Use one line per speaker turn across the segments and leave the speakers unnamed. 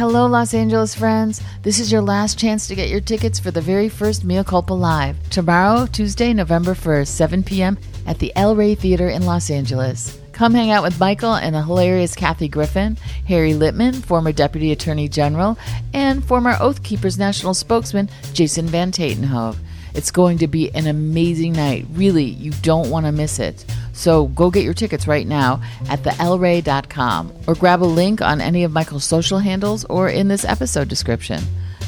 Hello, Los Angeles friends. This is your last chance to get your tickets for the very first Mea Culpa Live. Tomorrow, Tuesday, November 1st, 7 p.m. at the El Rey Theater in Los Angeles. Come hang out with Michael and the hilarious Kathy Griffin, Harry Litman, former Deputy Attorney General, and former Oath Keepers National Spokesman Jason Van Tatenhove. It's going to be an amazing night. Really, you don't want to miss it. So go get your tickets right now at thelray.com or grab a link on any of Michael's social handles or in this episode description.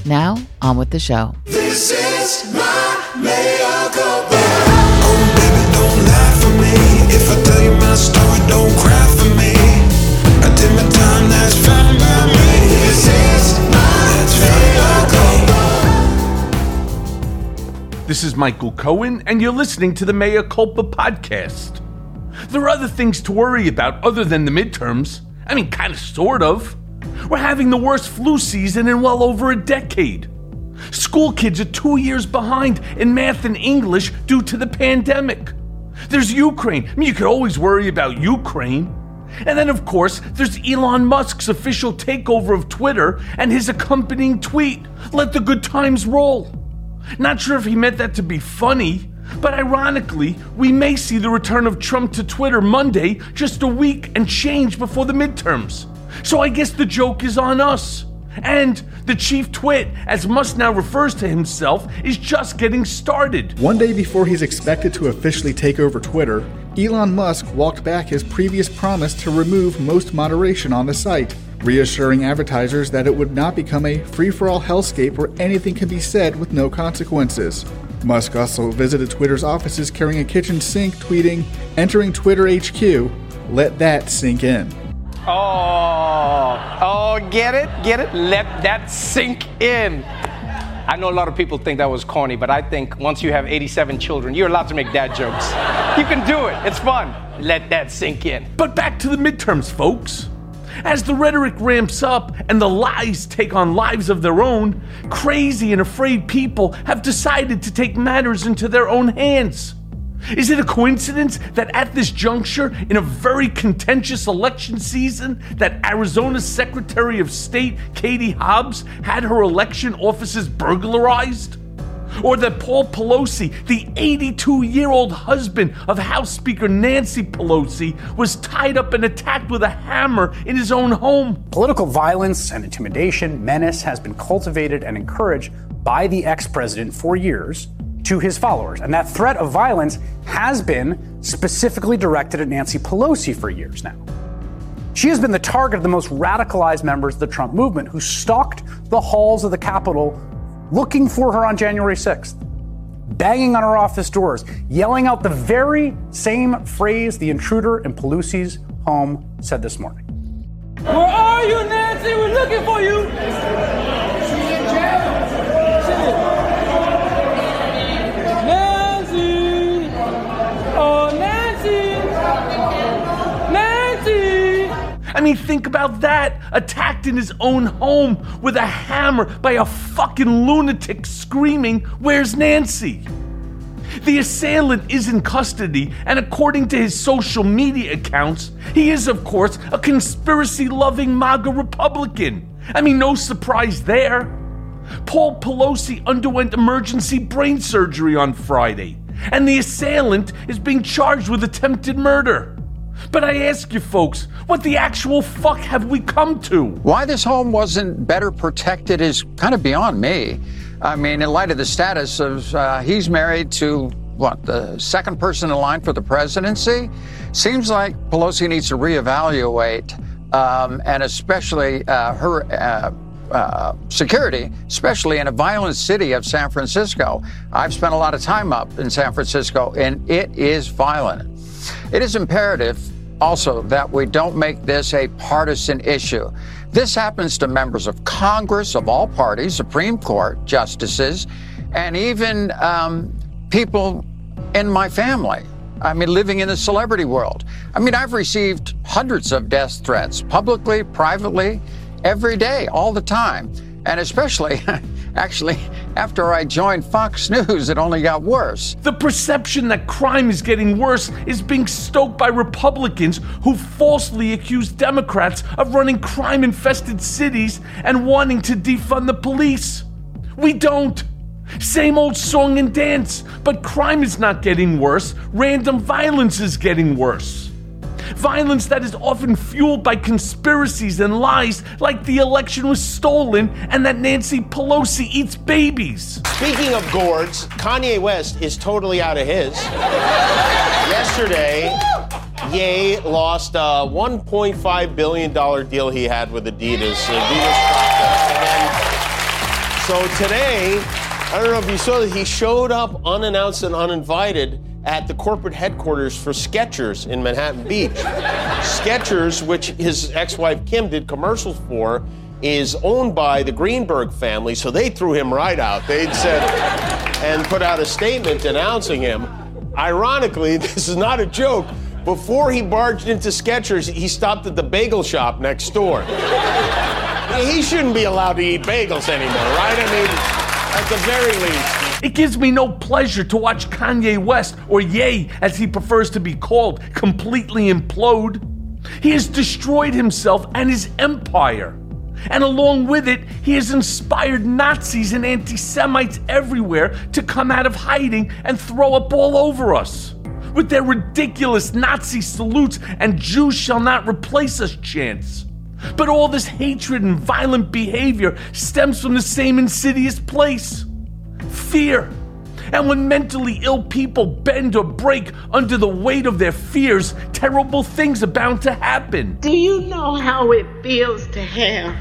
Now, on with the show.
This is my mea culpa. Oh, baby, don't lie for me. If I tell you my story, don't cry This is
Michael Cohen, and you're listening to the Mea Culpa podcast. There are other things to worry about other than the midterms. I mean, kind of, sort of. We're having the worst flu season in well over a decade. School kids are two years behind in math and English due to the pandemic. There's Ukraine. I mean, you could always worry about Ukraine. And then, of course, there's Elon Musk's official takeover of Twitter and his accompanying tweet let the good times roll. Not sure if he meant that to be funny, but ironically, we may see the return of Trump to Twitter Monday, just a week and change before the midterms. So I guess the joke is on us. And the chief twit, as Musk now refers to himself, is just getting started.
One day before he's expected to officially take over Twitter, Elon Musk walked back his previous promise to remove most moderation on the site, reassuring advertisers that it would not become a free for all hellscape where anything can be said with no consequences. Musk also visited Twitter's offices carrying a kitchen sink, tweeting, Entering Twitter HQ, let that sink in.
Oh, oh, get it? Get it? Let that sink in. I know a lot of people think that was corny, but I think once you have 87 children, you're allowed to make dad jokes. You can do it. It's fun. Let that sink in.
But back to the midterms, folks. As the rhetoric ramps up and the lies take on lives of their own, crazy and afraid people have decided to take matters into their own hands. Is it a coincidence that at this juncture, in a very contentious election season, that Arizona's Secretary of State, Katie Hobbs, had her election offices burglarized? Or that Paul Pelosi, the 82 year old husband of House Speaker Nancy Pelosi, was tied up and attacked with a hammer in his own home?
Political violence and intimidation, menace has been cultivated and encouraged by the ex president for years to his followers. And that threat of violence has been specifically directed at Nancy Pelosi for years now. She has been the target of the most radicalized members of the Trump movement who stalked the halls of the Capitol looking for her on January 6th, banging on her office doors, yelling out the very same phrase the intruder in Pelosi's home said this morning.
Where are you, Nancy? We're looking for you.
I mean, think about that. Attacked in his own home with a hammer by a fucking lunatic screaming, Where's Nancy? The assailant is in custody, and according to his social media accounts, he is, of course, a conspiracy loving MAGA Republican. I mean, no surprise there. Paul Pelosi underwent emergency brain surgery on Friday, and the assailant is being charged with attempted murder. But I ask you folks, what the actual fuck have we come to?
Why this home wasn't better protected is kind of beyond me. I mean, in light of the status of uh, he's married to what the second person in line for the presidency, seems like Pelosi needs to reevaluate, um, and especially uh, her uh, uh, security, especially in a violent city of San Francisco. I've spent a lot of time up in San Francisco, and it is violent. It is imperative also that we don't make this a partisan issue. This happens to members of Congress of all parties, Supreme Court justices, and even um, people in my family. I mean, living in the celebrity world. I mean, I've received hundreds of death threats, publicly, privately, every day, all the time. And especially, actually, after I joined Fox News, it only got worse.
The perception that crime is getting worse is being stoked by Republicans who falsely accuse Democrats of running crime infested cities and wanting to defund the police. We don't. Same old song and dance, but crime is not getting worse, random violence is getting worse. Violence that is often fueled by conspiracies and lies, like the election was stolen and that Nancy Pelosi eats babies.
Speaking of gourds, Kanye West is totally out of his. Yesterday, Ye lost a $1.5 billion deal he had with Adidas. Adidas so today, I don't know if you saw that he showed up unannounced and uninvited at the corporate headquarters for Skechers in Manhattan Beach. Skechers, which his ex-wife Kim did commercials for, is owned by the Greenberg family, so they threw him right out. They'd said and put out a statement denouncing him. Ironically, this is not a joke. Before he barged into Skechers, he stopped at the bagel shop next door. he shouldn't be allowed to eat bagels anymore, right? I mean, at the very least.
It gives me no pleasure to watch Kanye West, or Ye as he prefers to be called, completely implode. He has destroyed himself and his empire. And along with it, he has inspired Nazis and anti Semites everywhere to come out of hiding and throw up all over us. With their ridiculous Nazi salutes and Jews shall not replace us chants. But all this hatred and violent behavior stems from the same insidious place fear. And when mentally ill people bend or break under the weight of their fears, terrible things are bound to happen.
Do you know how it feels to have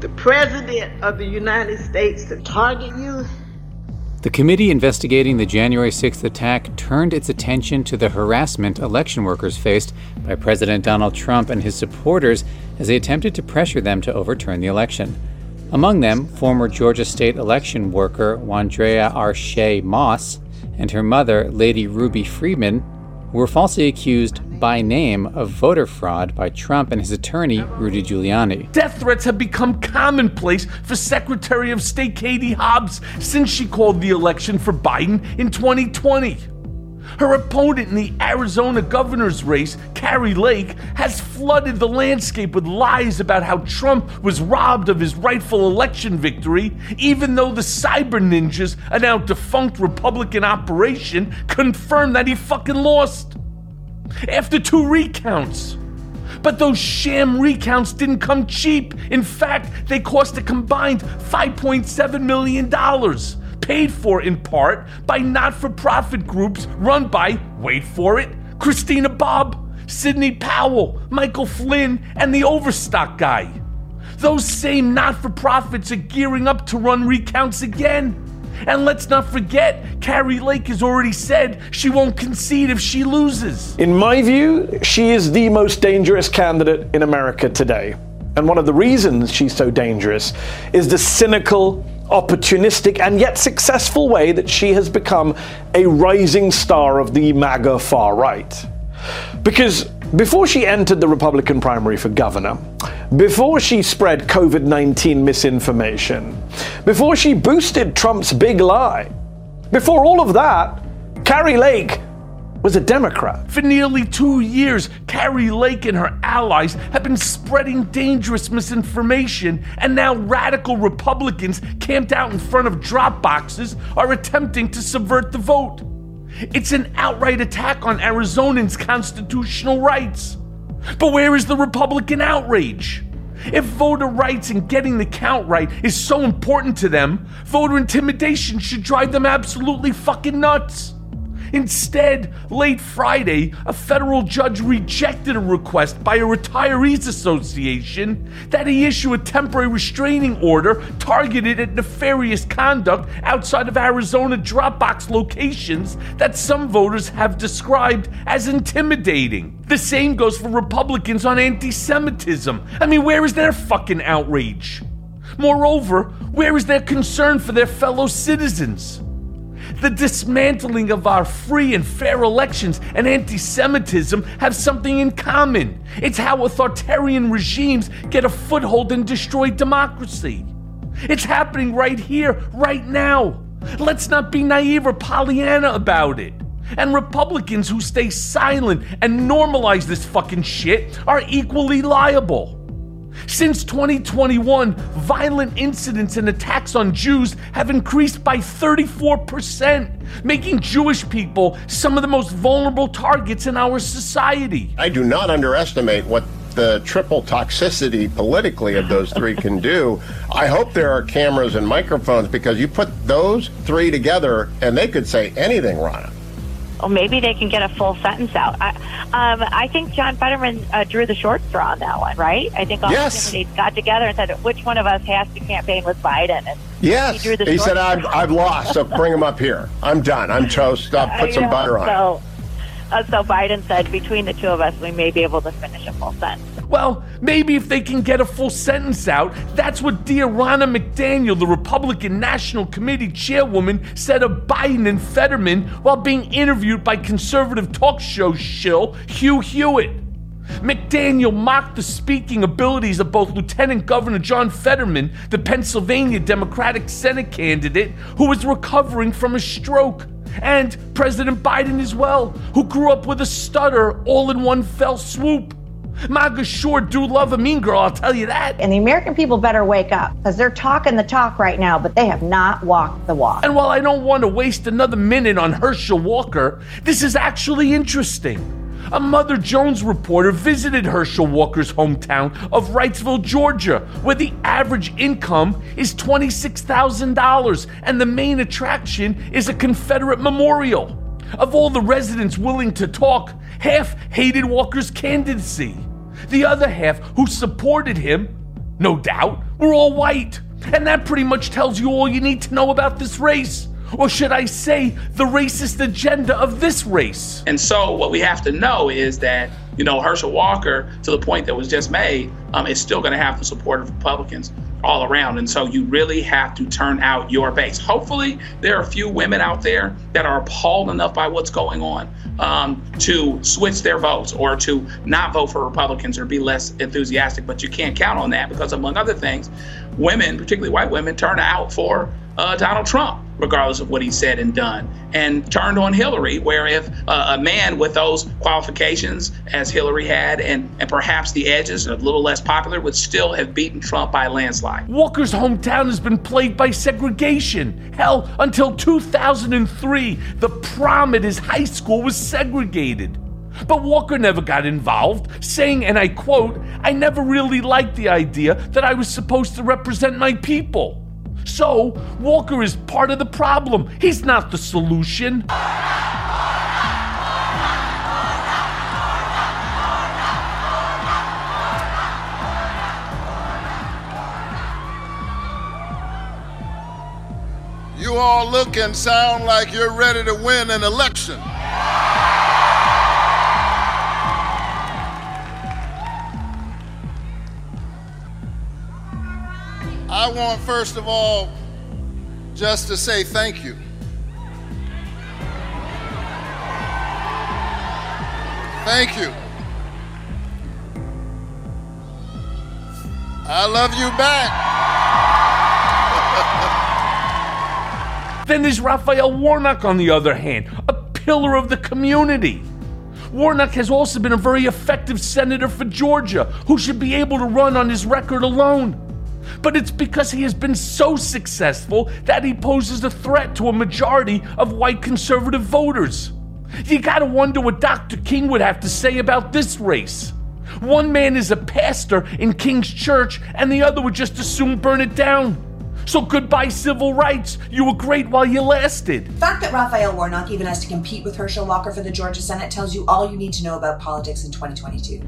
the President of the United States to target you?
The committee investigating the January 6th attack turned its attention to the harassment election workers faced by President Donald Trump and his supporters as they attempted to pressure them to overturn the election. Among them, former Georgia state election worker Wandrea ArShaye Moss and her mother, Lady Ruby Freeman, were falsely accused by name of voter fraud by Trump and his attorney, Rudy Giuliani.
Death threats have become commonplace for Secretary of State Katie Hobbs since she called the election for Biden in 2020. Her opponent in the Arizona governor's race, Kari Lake, has flooded the landscape with lies about how Trump was robbed of his rightful election victory, even though the cyber ninjas, a now defunct Republican operation, confirmed that he fucking lost. After two recounts. But those sham recounts didn't come cheap. In fact, they cost a combined $5.7 million paid for in part by not for profit groups run by, wait for it, Christina Bobb, Sidney Powell, Michael Flynn, and the Overstock guy. Those same not for profits are gearing up to run recounts again. And let's not forget, Kari Lake has already said she won't concede if she loses.
In my view, she is the most dangerous candidate in America today. And one of the reasons she's so dangerous is the cynical, opportunistic, and yet successful way that she has become a rising star of the MAGA far right. Because before she entered the Republican primary for governor, before she spread COVID 19 misinformation, before she boosted Trump's big lie, before all of that, Kari Lake was a Democrat.
For nearly two years, Kari Lake and her allies have been spreading dangerous misinformation, and now radical Republicans camped out in front of drop boxes are attempting to subvert the vote. It's an outright attack on Arizonans' constitutional rights. But where is the Republican outrage? If voter rights and getting the count right is so important to them, voter intimidation should drive them absolutely fucking nuts. Instead, late Friday, a federal judge rejected a request by a retirees association that he issue a temporary restraining order targeted at nefarious conduct outside of Arizona Dropbox locations that some voters have described as intimidating. The same goes for Republicans on anti Semitism. I mean, where is their fucking outrage? Moreover, where is their concern for their fellow citizens? The dismantling of our free and fair elections and anti Semitism have something in common. It's how authoritarian regimes get a foothold and destroy democracy. It's happening right here, right now. Let's not be naive or Pollyanna about it. And Republicans who stay silent and normalize this fucking shit are equally liable. Since 2021, violent incidents and attacks on Jews have increased by 34%, making Jewish people some of the most vulnerable targets in our society.
I do not underestimate what the triple toxicity politically of those three can do. I hope there are cameras and microphones because you put those three together and they could say anything, Ronna.
Well, maybe they can get a full sentence out. I, um, I think John Fetterman uh, drew the short straw on that one, right? I think all
Yes.
the candidates got together and said, which one of us has to campaign with Biden? And
Yes.
he
He said, I've. I've lost, so bring him up here. I'm done. I'm toast. I'll put some
know,
butter on it.
so, uh, so Biden said, between the two of us, we may be able to finish a full sentence.
Well, maybe if they can get a full sentence out, that's what Ronna McDaniel, the Republican National Committee chairwoman, said of Biden and Fetterman while being interviewed by conservative talk show shill Hugh Hewitt. McDaniel mocked the speaking abilities of both Lieutenant Governor John Fetterman, the Pennsylvania Democratic Senate candidate who was recovering from a stroke, and President Biden as well, who grew up with a stutter all in one fell swoop. MAGA sure do love a mean girl, I'll tell you that.
And the American people better wake up because they're talking the talk right now, but they have not walked the walk.
And while I don't want to waste another minute on Herschel Walker, this is actually interesting. A Mother Jones reporter visited Herschel Walker's hometown of Wrightsville, Georgia, where the average income is $26,000 and the main attraction is a Confederate memorial. Of all the residents willing to talk, half hated Walker's candidacy. The other half, who supported him, no doubt, were all white. And that pretty much tells you all you need to know about this race. Or should I say, the racist agenda of this race.
And so, what we have to know is that, you know, Herschel Walker, to the point that was just made, um, is still going to have the support of Republicans all around. And so, you really have to turn out your base. Hopefully, there are a few women out there that are appalled enough by what's going on um, to switch their votes or to not vote for Republicans or be less enthusiastic. But you can't count on that because, among other things, women, particularly white women, turn out for uh, Donald Trump, regardless of what he said and done, and turned on Hillary. Where if uh, a man with those qualifications, as Hillary had, and, and perhaps the edges, a little less popular, would still have beaten Trump by landslide.
Walker's hometown has been plagued by segregation. Hell, until 2003, the prom at his high school was segregated. But Walker never got involved, saying, and I quote, I never really liked the idea that I was supposed to represent my people. So, Walker is part of the problem. He's not the solution.
You all look and sound like you're ready to win an election. I want, first of all, just to say thank you. Thank you. I love you back.
Then there's Raphael Warnock, on the other hand, a pillar of the community. Warnock has also been a very effective senator for Georgia, who should be able to run on his record alone. But it's because he has been so successful that he poses a threat to a majority of white conservative voters. You gotta wonder what Dr. King would have to say about this race. One man is a pastor in King's Church, and the other would just as soon burn it down. So goodbye civil rights. You were great while you lasted.
The fact that Raphael Warnock even has to compete with Herschel Walker for the Georgia Senate tells you all you need to know about politics in 2022.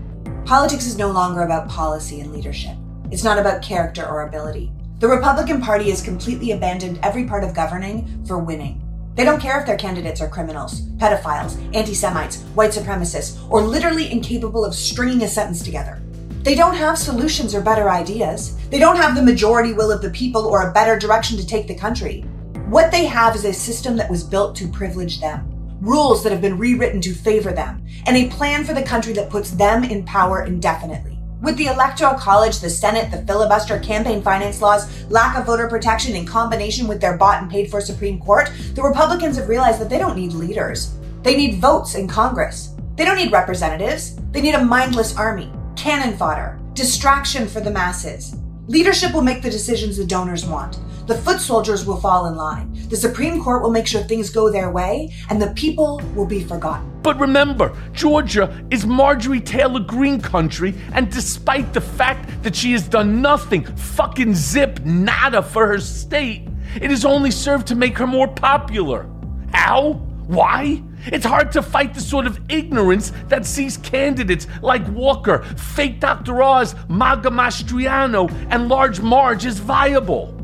Politics is no longer about policy and leadership. It's not about character or ability. The Republican Party has completely abandoned every part of governing for winning. They don't care if their candidates are criminals, pedophiles, anti Semites, white supremacists, or literally incapable of stringing a sentence together. They don't have solutions or better ideas. They don't have the majority will of the people or a better direction to take the country. What they have is a system that was built to privilege them, rules that have been rewritten to favor them, and a plan for the country that puts them in power indefinitely. With the Electoral College, the Senate, the filibuster, campaign finance laws, lack of voter protection in combination with their bought and paid for Supreme Court, the Republicans have realized that they don't need leaders. They need votes in Congress. They don't need representatives. They need a mindless army, cannon fodder, distraction for the masses. Leadership will make the decisions the donors want. The foot soldiers will fall in line. The Supreme Court will make sure things go their way, and the people will be forgotten.
But remember, Georgia is Marjorie Taylor Greene country, and despite the fact that she has done nothing, fucking zip nada for her state, it has only served to make her more popular. How? Why? It's hard to fight the sort of ignorance that sees candidates like Walker, fake Dr. Oz, Maga Mastriano, and Large Marge as viable.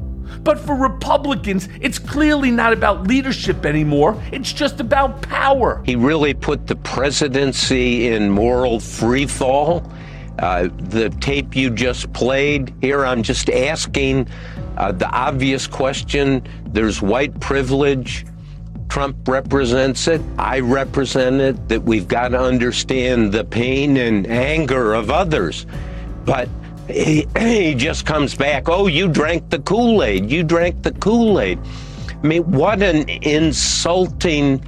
But for Republicans, it's clearly not about leadership anymore. It's just about power.
He really put the presidency in moral free fall. Uh, the tape you just played here, I'm just asking uh, the obvious question. There's white privilege. Trump represents it. I represent it. That we've got to understand the pain and anger of others. But he, he just comes back, oh, you drank the Kool Aid. You drank the Kool Aid. I mean, what an insulting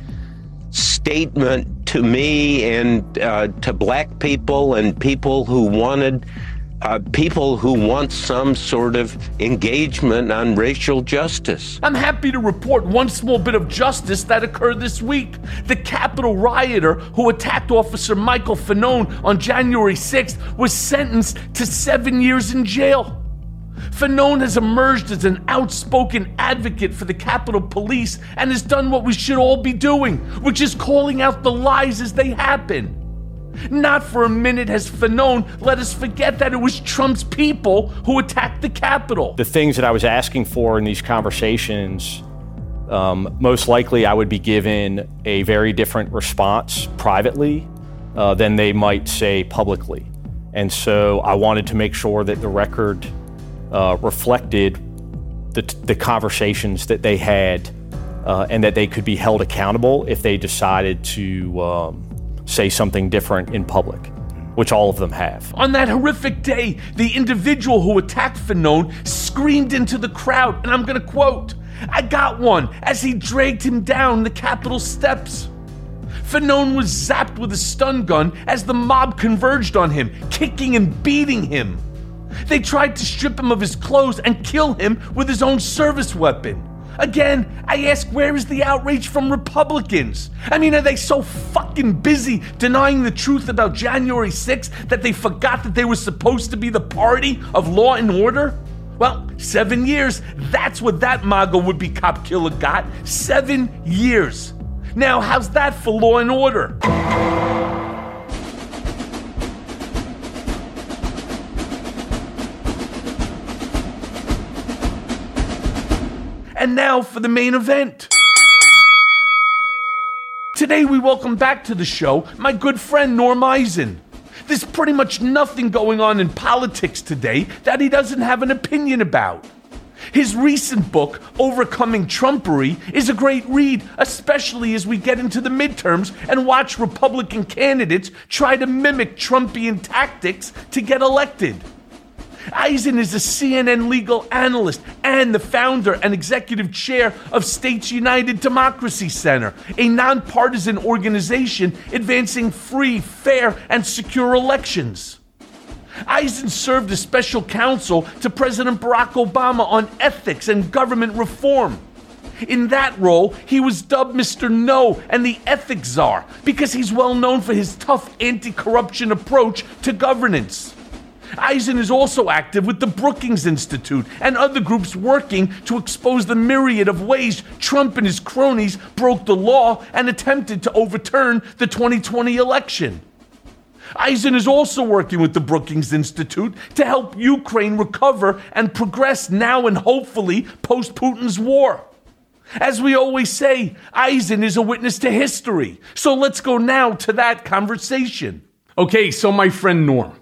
statement to me and uh, to black people and people who wanted. Uh, people who want some sort of engagement on racial justice.
I'm happy to report one small bit of justice that occurred this week. The Capitol rioter who attacked Officer Michael Fanone on January 6th was sentenced to seven years in jail. Fanone has emerged as an outspoken advocate for the Capitol Police and has done what we should all be doing, which is calling out the lies as they happen. Not for a minute has Fanone let us forget that it was Trump's people who attacked the Capitol.
The things that I was asking for in these conversations, um, most likely I would be given a very different response privately uh, than they might say publicly. And so I wanted to make sure that the record uh, reflected the, the conversations that they had uh, and that they could be held accountable if they decided to. Um, say something different in public, which all of them have.
On that horrific day, the individual who attacked Fanone screamed into the crowd, and I'm gonna quote, I got one as he dragged him down the Capitol steps. Fanone was zapped with a stun gun as the mob converged on him, kicking and beating him. They tried to strip him of his clothes and kill him with his own service weapon. Again, I ask, where is the outrage from Republicans? I mean, are they so fucking busy denying the truth about January 6th that they forgot that they were supposed to be the party of law and order? Well, seven years. That's what that MAGA would be cop killer got. Seven years. Now, how's that for law and order? And now for the main event. Today, we welcome back to the show my good friend Norm Eisen. There's pretty much nothing going on in politics today that he doesn't have an opinion about. His recent book, Overcoming Trumpery, is a great read, especially as we get into the midterms and watch Republican candidates try to mimic Trumpian tactics to get elected. Eisen is a CNN legal analyst and the founder and executive chair of States United Democracy Center, a nonpartisan organization advancing free, fair, and secure elections. Eisen served as special counsel to President Barack Obama on ethics and government reform. In that role, he was dubbed Mr. No and the Ethics Czar because he's well known for his tough anti corruption approach to governance. Eisen is also active with the Brookings Institute and other groups working to expose the myriad of ways Trump and his cronies broke the law and attempted to overturn the 2020 election. Eisen is also working with the Brookings Institute to help Ukraine recover and progress now and hopefully post Putin's war. As we always say, Eisen is a witness to history. So let's go now to that conversation. Okay, so my friend Norm,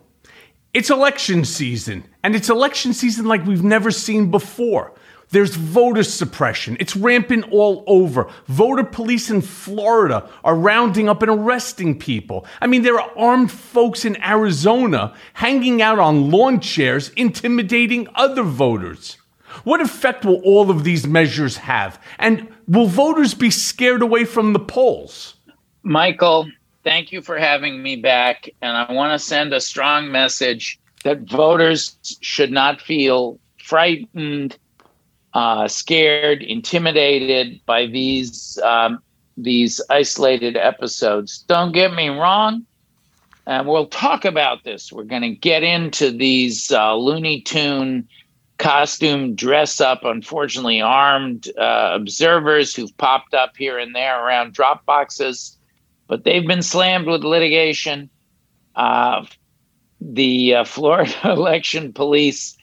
it's election season, and it's election season like we've never seen before. There's voter suppression. It's rampant all over. Voter police in Florida are rounding up and arresting people. I mean, there are armed folks in Arizona hanging out on lawn chairs, intimidating other voters. What effect will all of these measures have? And will voters be scared away from the polls?
Michael, thank you for having me back. And I want to send a strong message that voters should not feel frightened, uh, scared, intimidated by these um, these isolated episodes. Don't get me wrong. And we'll talk about this. We're going to get into these uh, Looney Tune costume dress up, unfortunately armed uh, observers who've popped up here and there around drop boxes, but they've been slammed with litigation. Uh, the uh, Florida election police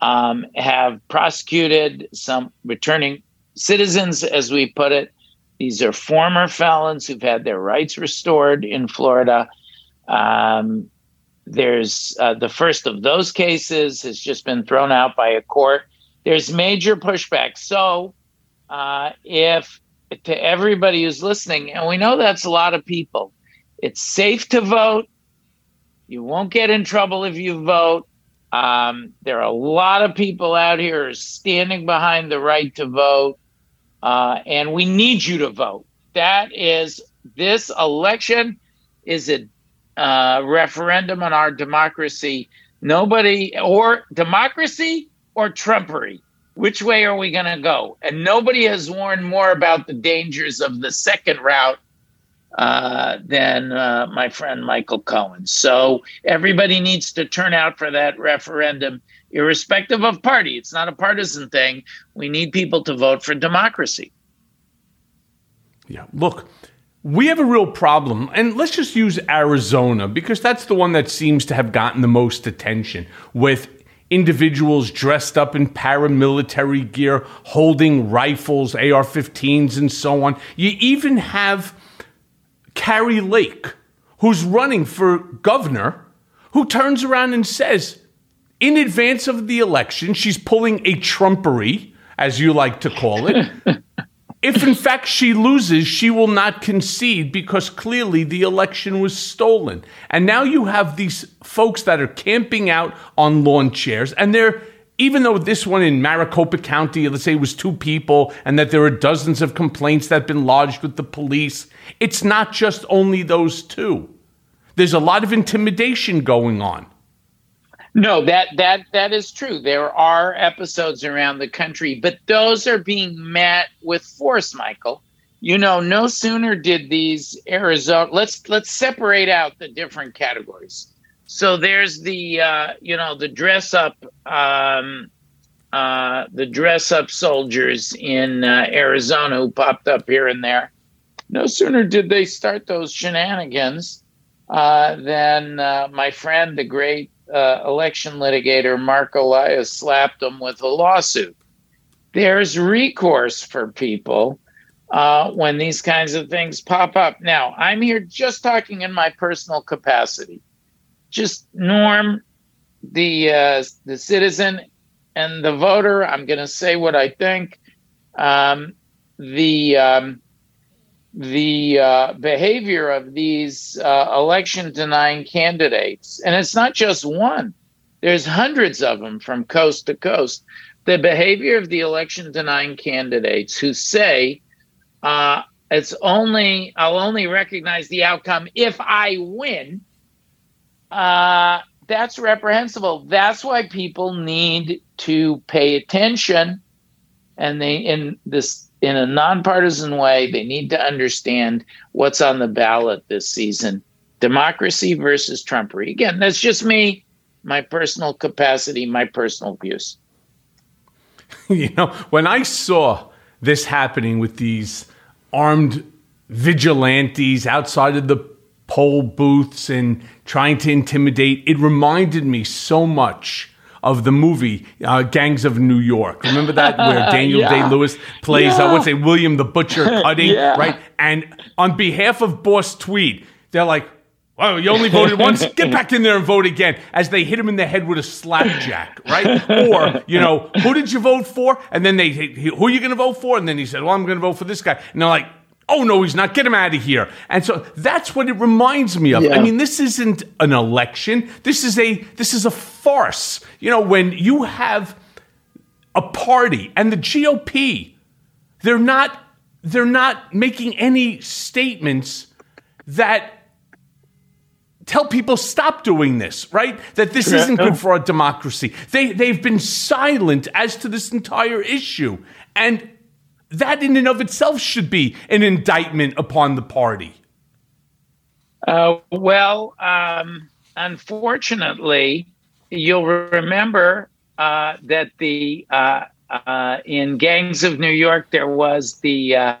um, have prosecuted some returning citizens, as we put it. These are former felons who've had their rights restored in Florida. Um, there's uh, the first of those cases has just been thrown out by a court. There's major pushback. So, uh, if to everybody who's listening, and we know that's a lot of people, it's safe to vote. You won't get in trouble if you vote. Um, there are a lot of people out here standing behind the right to vote, uh, and we need you to vote. That is this election is a uh, referendum on our democracy. Nobody, or democracy or Trumpery. Which way are we going to go? And nobody has warned more about the dangers of the second route uh, than uh, my friend Michael Cohen. So everybody needs to turn out for that referendum, irrespective of party. It's not a partisan thing. We need people to vote for democracy.
Yeah, look, we have a real problem, and let's just use Arizona because that's the one that seems to have gotten the most attention with individuals dressed up in paramilitary gear, holding rifles, AR 15s, and so on. You even have Kari Lake, who's running for governor, who turns around and says, in advance of the election, she's pulling a trumpery, as you like to call it. if in fact she loses, she will not concede because clearly the election was stolen. And now you have these folks that are camping out on lawn chairs, and they're even though this one in Maricopa County, let's say it was two people, and that there are dozens of complaints that have been lodged with the police, it's not just only those two. There's a lot of intimidation going on.
No, that that that is true. There are episodes around the country, but those are being met with force, Michael. You know, no sooner did these Arizona let's let's separate out the different categories. So there's the uh, you know the dress up um, uh, the dress up soldiers in uh, Arizona who popped up here and there. No sooner did they start those shenanigans uh, than uh, my friend, the great uh, election litigator Marc Elias slapped them with a lawsuit. There's recourse for people uh, when these kinds of things pop up. Now, I'm here just talking in my personal capacity. Just Norm, the uh, the citizen and the voter. I'm going to say what I think. Um, the um, the uh, behavior of these uh, election denying candidates, and it's not just one, there's hundreds of them from coast to coast. The behavior of the election denying candidates who say, uh, it's only, I'll only recognize the outcome if I win, uh, that's reprehensible. That's why people need to pay attention. And they, in this in a nonpartisan way, they need to understand what's on the ballot this season democracy versus Trumpery. Again, that's just me. my personal capacity, my personal views.
you know, when I saw this happening with these armed vigilantes outside of the poll booths and trying to intimidate, it reminded me so much of the movie uh, Gangs of New York. Remember that where Daniel
Yeah.
Day Lewis plays, uh,
Yeah.
what's it, William the Butcher Cutting,
Yeah.
right? And on behalf of Boss Tweed, they're like, "Well, you only voted once. Get back in there and vote again." As they hit him in the head with a slapjack, right? Or you know, who did you vote for? And then they, who are you going to vote for? And then he said, "Well, I'm going to vote for this guy." And they're like. Oh no, he's not. Get him out of here. And so that's what it reminds me of. I mean, this isn't an election. This is a this is a farce. You know, when you have a party and the GOP, they're not they're not making any statements that tell people stop doing this, right? That this isn't good for our democracy. They they've been silent as to this entire issue. And that in and of itself should be an indictment upon the party.
Uh, well, um, unfortunately, you'll remember uh, that the uh, uh, in Gangs of New York there was the uh,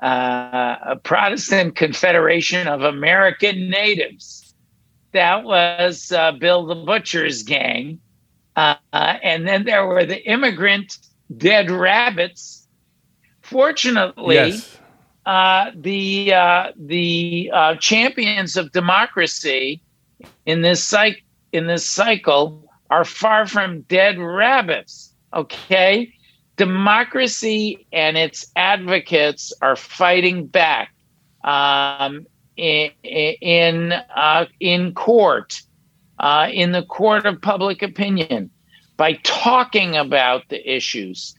uh, Protestant Confederation of American Natives. That was Bill the Butcher's gang, and then there were the immigrant Dead Rabbits. Fortunately,
Yes.
uh, the uh, the uh, champions of democracy in this cycle in this cycle are far from dead rabbits. Okay, democracy and its advocates are fighting back um, in in, uh, in court, uh, in the court of public opinion, by talking about the issues.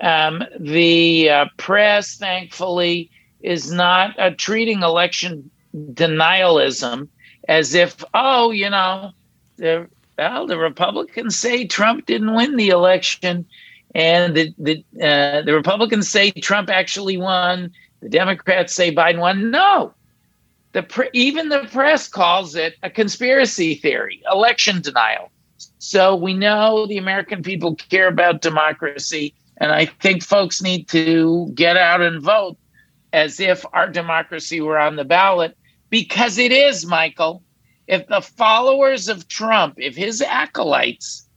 Um, the uh, press, thankfully, is not uh, treating election denialism as if, oh, you know, the well, the Republicans say Trump didn't win the election, and the the uh, the Republicans say Trump actually won. The Democrats say Biden won. No, the pre- even the press calls it a conspiracy theory, election denial. So we know the American people care about democracy, and I think folks need to get out and vote as if our democracy were on the ballot because it is, Michael. If the followers of Trump, if his acolytes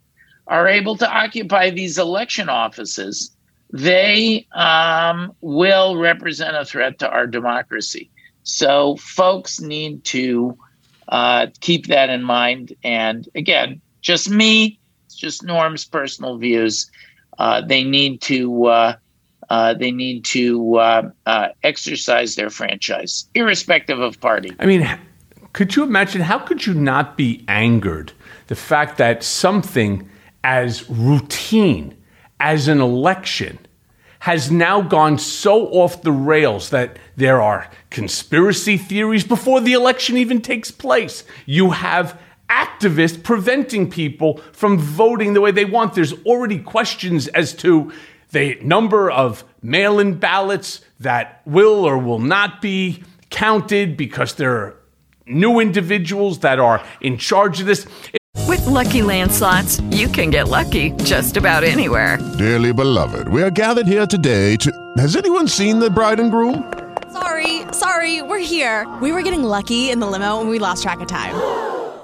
are able to occupy these election offices, they um, will represent a threat to our democracy. So, folks need to uh, keep that in mind. And again, just me, just Norm's personal views. Uh, they need to uh, uh, they need to exercise their franchise, irrespective of party.
I mean, could you imagine how could you not be angered the fact that something as routine as an election has now gone so off the rails that there are conspiracy theories before the election even takes place. You have activists preventing people from voting the way they want. There's already questions as to the number of mail in ballots that will or will not be counted because there are new individuals that are in charge of this.
With Lucky Land slots, you can get lucky just about anywhere.
Dearly beloved, we are gathered here today to. Has anyone seen the bride and groom?
Sorry, sorry, we're here. We were getting lucky in the limo and we lost track of time.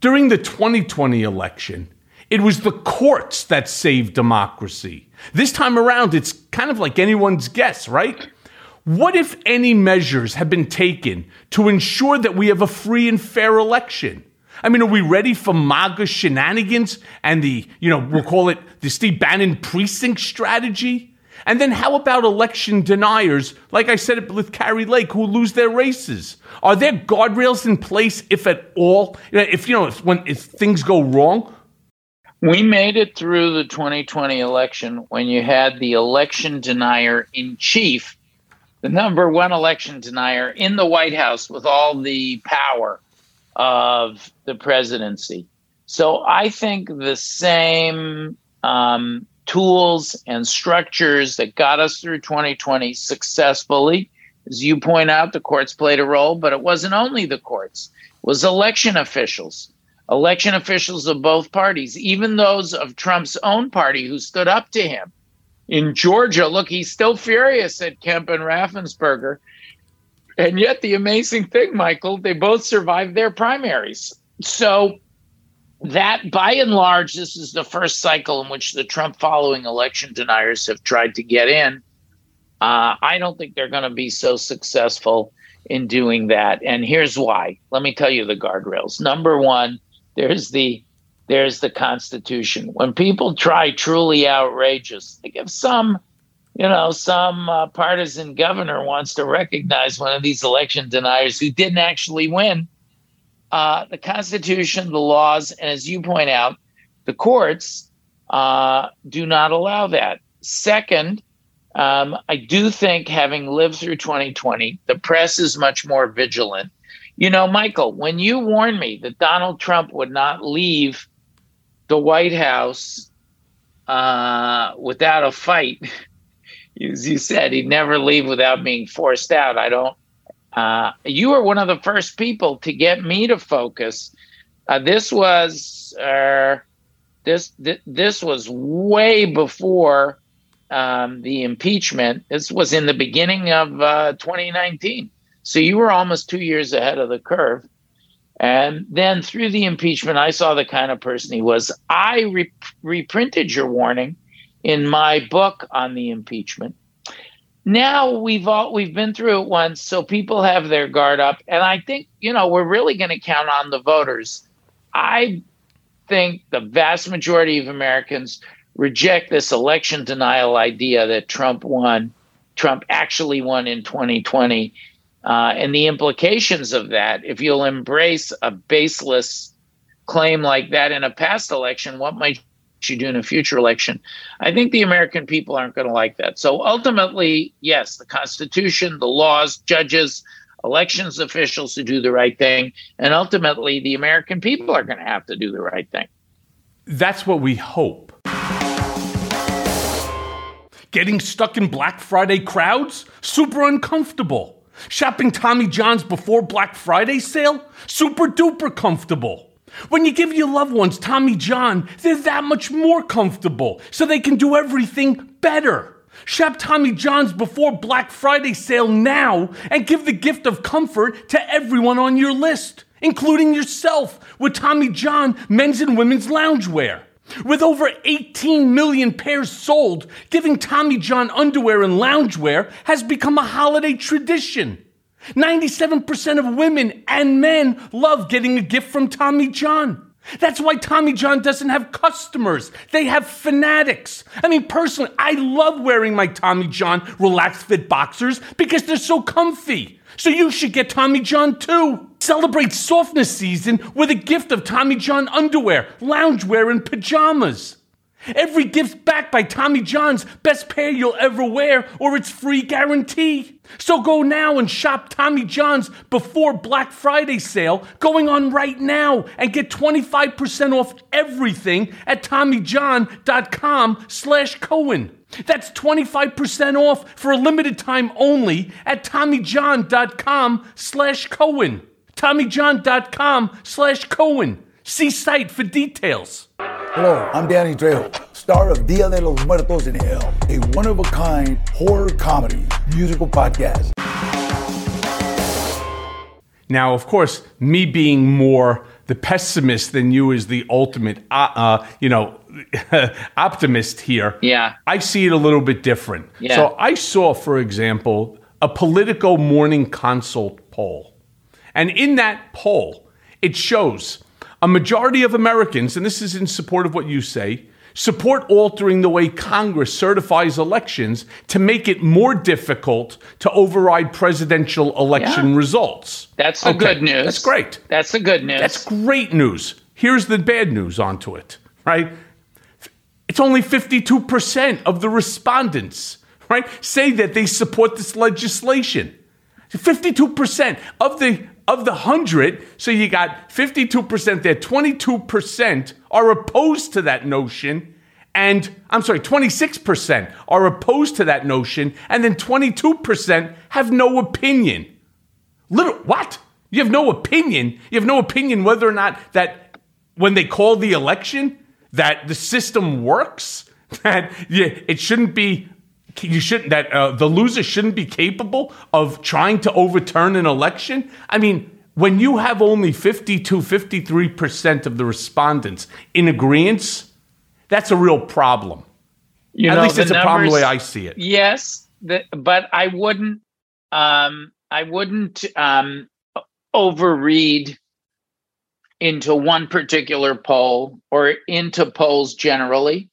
During the 2020 election, it was the courts that saved democracy. This time around, it's kind of like anyone's guess, right? What, if any, measures have been taken to ensure that we have a free and fair election? I mean, are we ready for MAGA shenanigans and the, you know, we'll call it the Steve Bannon precinct strategy? And then how about election deniers, like I said with Kari Lake, who lose their races? Are there guardrails in place, if at all? If, you know, if, when, if things go wrong?
We made it through the 2020 election when you had the election denier in chief, the number one election denier in the White House with all the power of the presidency. So I think the same um, tools and structures that got us through 2020 successfully. As you point out, the courts played a role, but it wasn't only the courts. It was election officials, election officials of both parties, even those of Trump's own party who stood up to him. In Georgia, look, he's still furious at Kemp and Raffensperger. And yet, the amazing thing, Michael, they both survived their primaries. So that by and large, this is the first cycle in which the Trump following election deniers have tried to get in. Uh, I don't think they're going to be so successful in doing that. And here's why. Let me tell you the guardrails. Number one, there's the there's the Constitution. When people try truly outrageous, like if some, you know, some uh, partisan governor wants to recognize one of these election deniers who didn't actually win, uh, the Constitution, the laws, and as you point out, the courts uh, do not allow that. Second, um, I do think, having lived through 2020, the press is much more vigilant. You know, Michael, when you warned me that Donald Trump would not leave the White House uh, without a fight, as you said, he'd never leave without being forced out. I don't uh, you were one of the first people to get me to focus. Uh, this was uh, this th- this was way before um, the impeachment. This was in the beginning of uh, 2019. So you were almost two years ahead of the curve. And then through the impeachment, I saw the kind of person he was. I re- reprinted your warning in my book on the impeachment now we've all we've been through it once so people have their guard up and i think you know we're really going to count on the voters. I think the vast majority of americans reject this election denial idea that trump won trump actually won in 2020 uh, and the implications of that if you'll embrace a baseless claim like that in a past election what might you do in a future election. I think the American people aren't going to like that. So ultimately, yes, the Constitution, the laws, judges, elections officials who do the right thing, and ultimately the American people are going to have to do the right thing.
That's what we hope. Getting stuck in Black Friday crowds? Super uncomfortable. Shopping Tommy John's before Black Friday sale? Super duper comfortable. When you give your loved ones Tommy John, they're that much more comfortable, so they can do everything better. Shop Tommy John's before Black Friday sale now and give the gift of comfort to everyone on your list, including yourself, with Tommy John men's and women's loungewear. With over 18 million pairs sold, giving Tommy John underwear and loungewear has become a holiday tradition. 97% of women and men love getting a gift from Tommy John. That's why Tommy John doesn't have customers. They have fanatics. I mean, personally, I love wearing my Tommy John relaxed fit boxers because they're so comfy. So you should get Tommy John too. Celebrate softness season with a gift of Tommy John underwear, loungewear, and pajamas. Every gift's backed by Tommy John's best pair you'll ever wear, or it's free guarantee. So go now and shop Tommy John's before Black Friday sale going on right now and get 25% off everything at TommyJohn.com slash Cohen. That's 25% off for a limited time only at TommyJohn.com slash Cohen. TommyJohn.com slash Cohen. See site for details.
Hello, I'm Danny Trejo, star of Dia de los Muertos in Hell, a one of a kind horror comedy musical podcast.
Now, of course, me being more the pessimist than you is the ultimate, uh, uh, you know, optimist here.
Yeah.
I see it a little bit different.
Yeah.
So I saw, for example, a Politico morning consult poll. And in that poll, it shows a majority of Americans, and this is in support of what you say, support altering the way Congress certifies elections to make it more difficult to override presidential election
Yeah.
results.
That's the
Okay,
good news.
That's great.
That's the good news.
That's great news. Here's the bad news onto it, right? It's only 52% of the respondents, right, say that they support this legislation. 52% of the of the 100, so you got 52% there, 22% are opposed to that notion and I'm sorry, 26% are opposed to that notion and then 22% have no opinion. Little what? You have no opinion. You have no opinion whether or not that when they call the election that the system works. That it shouldn't be. You shouldn't. That uh, the loser shouldn't be capable of trying to overturn an election. I mean, when you have only 52, 53 percent of the respondents in agreement, that's a real problem.
You
At
know,
least
the
it's a problem the way I see it.
Yes, the, but I wouldn't. Um, I wouldn't um, overread into one particular poll or into polls generally.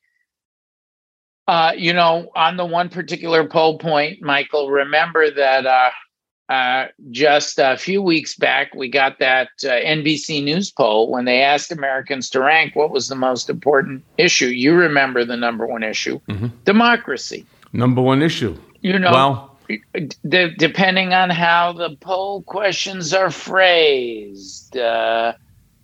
Uh, you know, on the one particular poll point, Michael, remember that uh, uh, just a few weeks back, we got that uh, NBC News poll when they asked Americans to rank what was the most important issue. You remember the number one issue democracy.
Number one issue.
You know,
Well,
de- depending on how the poll questions are phrased, uh,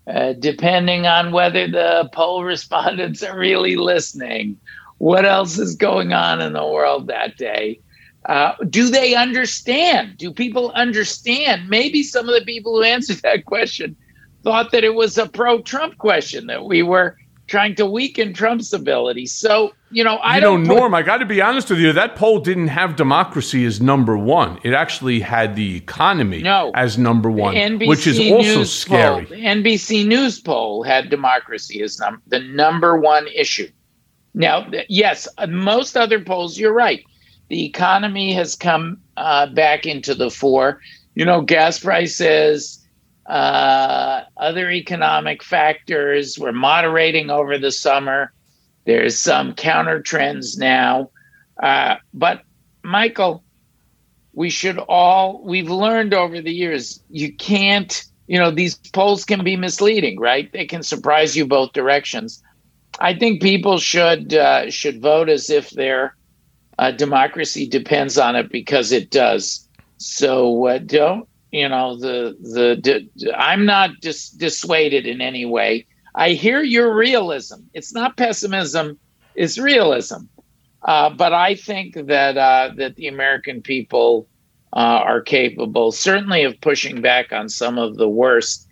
uh, depending on whether the poll respondents are really listening, what else is going on in the world that day? Uh, do they understand? Do people understand? Maybe some of the people who answered that question thought that it was a pro Trump question, that we were trying to weaken Trump's ability. So, you know, I
you
don't. put-
Norm, I got to be honest with you. That poll didn't have democracy as number one. It actually had the economy
No.
as number one,
NBC
which is also
News
scary.
Poll, the NBC News poll had democracy as num- the number one issue. Now, yes, uh, most other polls, you're right. The economy has come uh, back into the fore. You know, gas prices, uh, other economic factors were moderating over the summer. There's some counter trends now. Uh, but, Michael, we should all we've learned over the years you can't you know these polls can be misleading right they can surprise you both directions i think people should uh, should vote as if their uh, democracy depends on it because it does. So uh, don't you know the the d- i'm not dis- dissuaded in any way. I hear your realism. It's not pessimism it's realism. Uh, but I think that uh, that the American people uh, are capable, certainly, of pushing back on some of the worst.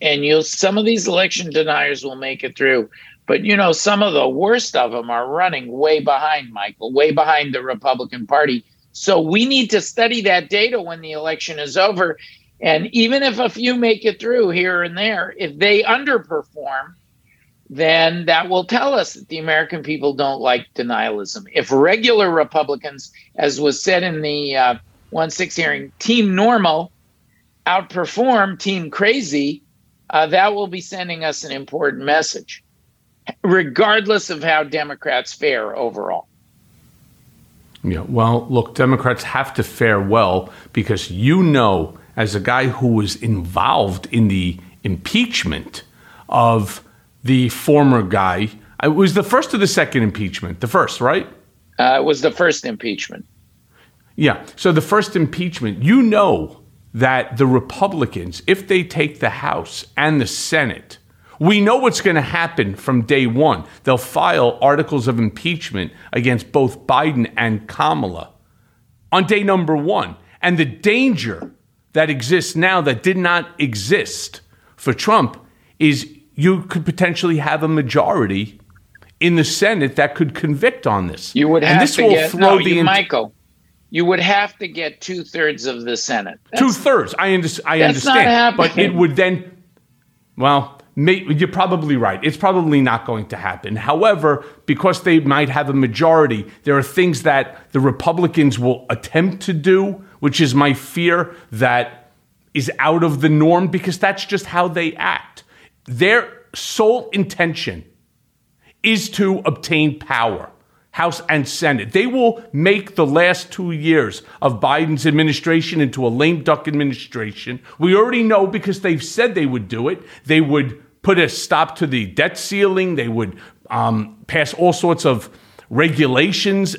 And you'll some of these election deniers will make it through, but you know some of the worst of them are running way behind Michael, way behind the Republican Party. So we need to study that data when the election is over, and even if a few make it through here and there, if they underperform, then that will tell us that the American people don't like denialism. If regular Republicans, as was said in the uh, 1 6 hearing, Team Normal outperform Team Crazy, uh, that will be sending us an important message, regardless of how Democrats fare overall.
Yeah, well, look, Democrats have to fare well because you know, as a guy who was involved in the impeachment of the former guy, It was the first or the second impeachment? The first, right?
Uh, it was the first impeachment.
Yeah. So the first impeachment, you know that the Republicans, if they take the House and the Senate, we know what's going to happen from day one. They'll file articles of impeachment against both Biden and Kamala on day number one. And the danger that exists now that did not exist for Trump is you could potentially have a majority in the Senate that could convict on this.
You would have
and this
to
will
get
throw
no,
the
you,
ent-
Michael. You would have to get two thirds of the Senate.
two thirds. I, under- I
That's not
understand, but it would then. Well, may, you're probably right. It's probably not going to happen. However, because they might have a majority, there are things that the Republicans will attempt to do, which is my fear that is out of the norm because that's just how they act. Their sole intention is to obtain power, House and Senate. They will make the last two years of Biden's administration into a lame duck administration. We already know because they've said they would do it. They would put a stop to the debt ceiling, they would um, pass all sorts of regulations.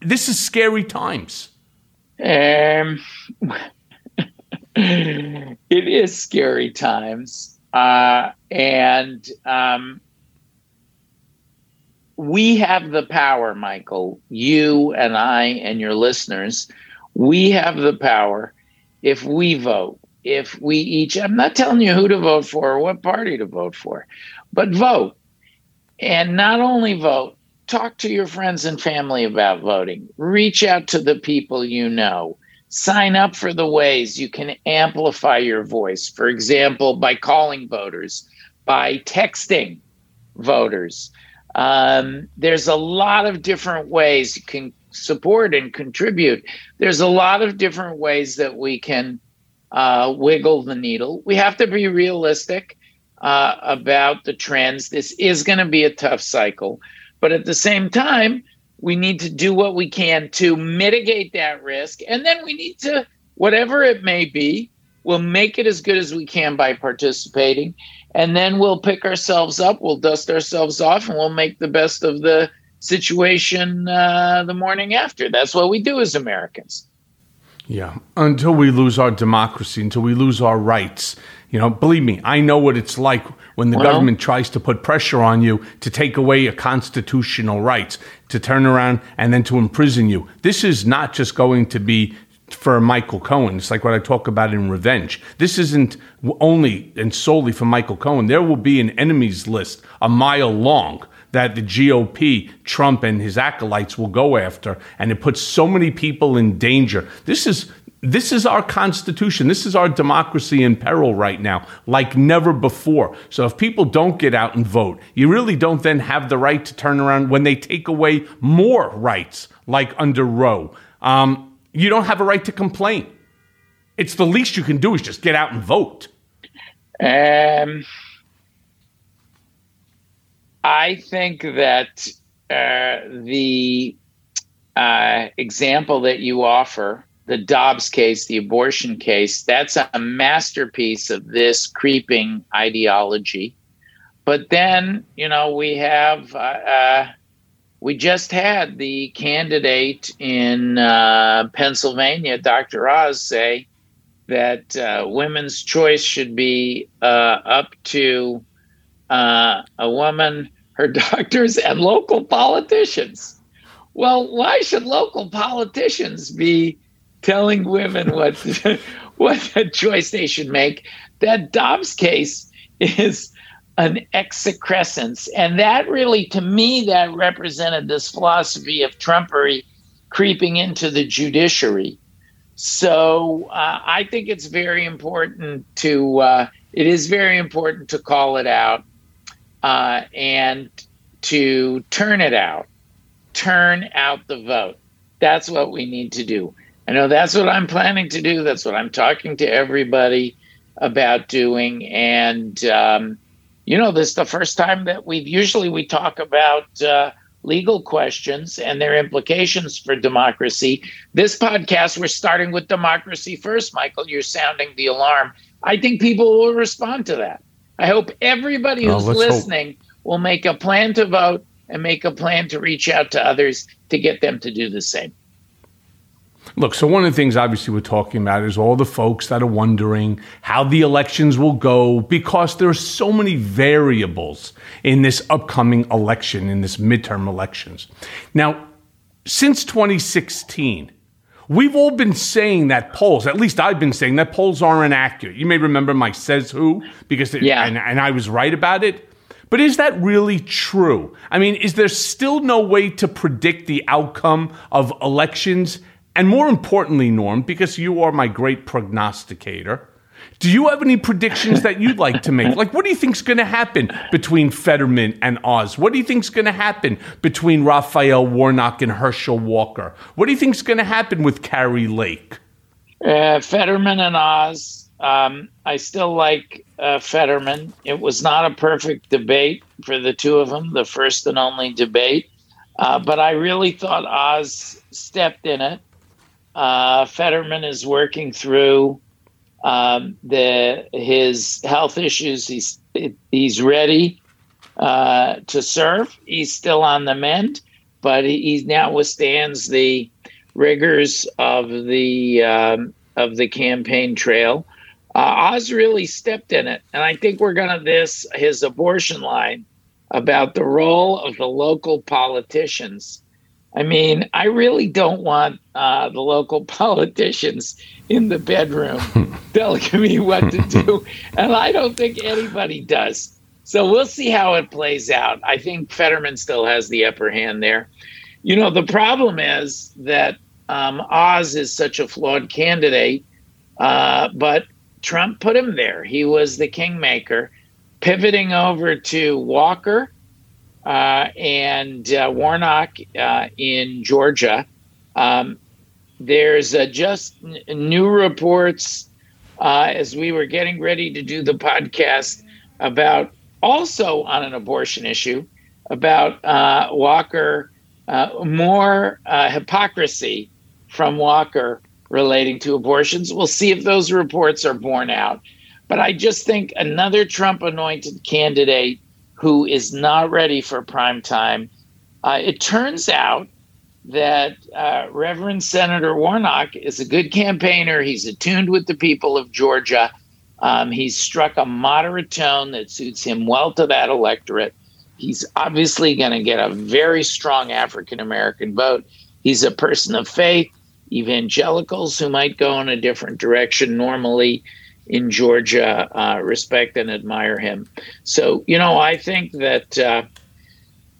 This is scary times.
Um, it is scary times, uh, and um, we have the power, Michael. You and I and your listeners, we have the power. If we vote, if we each, I'm not telling you who to vote for or what party to vote for, but vote. And not only vote, talk to your friends and family about voting. Reach out to the people you know. Sign up for the ways you can amplify your voice. For example, by calling voters, by texting voters. Um, there's a lot of different ways you can support and contribute. There's a lot of different ways that we can uh, wiggle the needle. We have to be realistic uh, about the trends. This is going to be a tough cycle, but at the same time, we need to do what we can to mitigate that risk. And then we need to, whatever it may be, we'll make it as good as we can by participating. And then we'll pick ourselves up, we'll dust ourselves off, and we'll make the best of the situation uh, the morning after. That's what we do as Americans.
Yeah, until we lose our democracy, until we lose our rights. You know, believe me, I know what it's like when the
Well-
government tries to put pressure on you to take away your constitutional rights, to turn around and then to imprison you. This is not just going to be for Michael Cohen. It's like what I talk about in Revenge. This isn't only and solely for Michael Cohen. There will be an enemies list a mile long that the GOP, Trump, and his acolytes will go after, and it puts so many people in danger. This is this is our constitution. This is our democracy in peril right now, like never before. So if people don't get out and vote, you really don't then have the right to turn around when they take away more rights, like under Roe. Um, you don't have a right to complain. It's the least you can do is just get out and vote.
Um, I think that uh, the uh, example that you offer, the Dobbs case, the abortion case, that's a masterpiece of this creeping ideology. But then, you know, we have, uh, uh, we just had the candidate in uh, Pennsylvania, Dr. Oz, say that uh, women's choice should be uh, up to uh, a woman, her doctors, and local politicians. Well, why should local politicians be telling women what what choice they should make? That Dobbs case is an excrescence, and that really, to me, that represented this philosophy of Trumpery creeping into the judiciary. So uh, I think it's very important to uh, it is very important to call it out uh, and to turn it out, turn out the vote. That's what we need to do. I know that's what I'm planning to do. That's what I'm talking to everybody about doing. And um, you know, this is the first time that we've usually we talk about uh, legal questions and their implications for democracy. This podcast, we're starting with democracy first, Michael. You're sounding the alarm. I think people will respond to that. I hope everybody who's
hope.
listening will make a plan to vote and make a plan to reach out to others to get them to do the same.
Look, so one of the things obviously we're talking about is all the folks that are wondering how the elections will go because there are so many variables in this upcoming election, in this midterm elections. Now, since 2016, We've all been saying that polls, at least I've been saying that polls aren't accurate. You may remember my says who, because it,
Yeah.
and, and I was right about it. But is that really true? I mean, is there still no way to predict the outcome of elections? And more importantly, Norm, because you are my great prognosticator, do you have any predictions that you'd like to make? Like, what do you think's going to happen between Fetterman and Oz? What do you think's going to happen between Raphael Warnock and Herschel Walker? What do you think's going to happen with Kari Lake?
Uh, Fetterman and Oz. Um, I still like uh, Fetterman. It was not a perfect debate for the two of them, the first and only debate. Uh, but I really thought Oz stepped in it. Uh, Fetterman is working through um, the his health issues. He's he's ready uh, to serve. He's still on the mend, but he, he now withstands the rigors of the um, of the campaign trail. Uh, Oz really stepped in it, and I think we're going to this his abortion line about the role of the local politicians. I mean, I really don't want uh, the local politicians in the bedroom telling me what to do, and I don't think anybody does. So we'll see how it plays out. I think Fetterman still has the upper hand there. You know, the problem is that um, Oz is such a flawed candidate, uh, but Trump put him there. He was the kingmaker. Pivoting over to Walker and uh, Warnock uh, in Georgia, um, there's uh, just n- new reports uh, as we were getting ready to do the podcast about also on an abortion issue about uh, Walker, uh, more uh, hypocrisy from Walker relating to abortions. We'll see if those reports are borne out. But I just think another Trump anointed candidate who is not ready for prime time. Uh, it turns out that uh, Reverend Senator Warnock is a good campaigner. He's attuned with the people of Georgia. Um, he's struck a moderate tone that suits him well to that electorate. He's obviously going to get a very strong African American vote. He's a person of faith. Evangelicals who might go in a different direction normally in Georgia uh, respect and admire him. So, you know, I think that uh,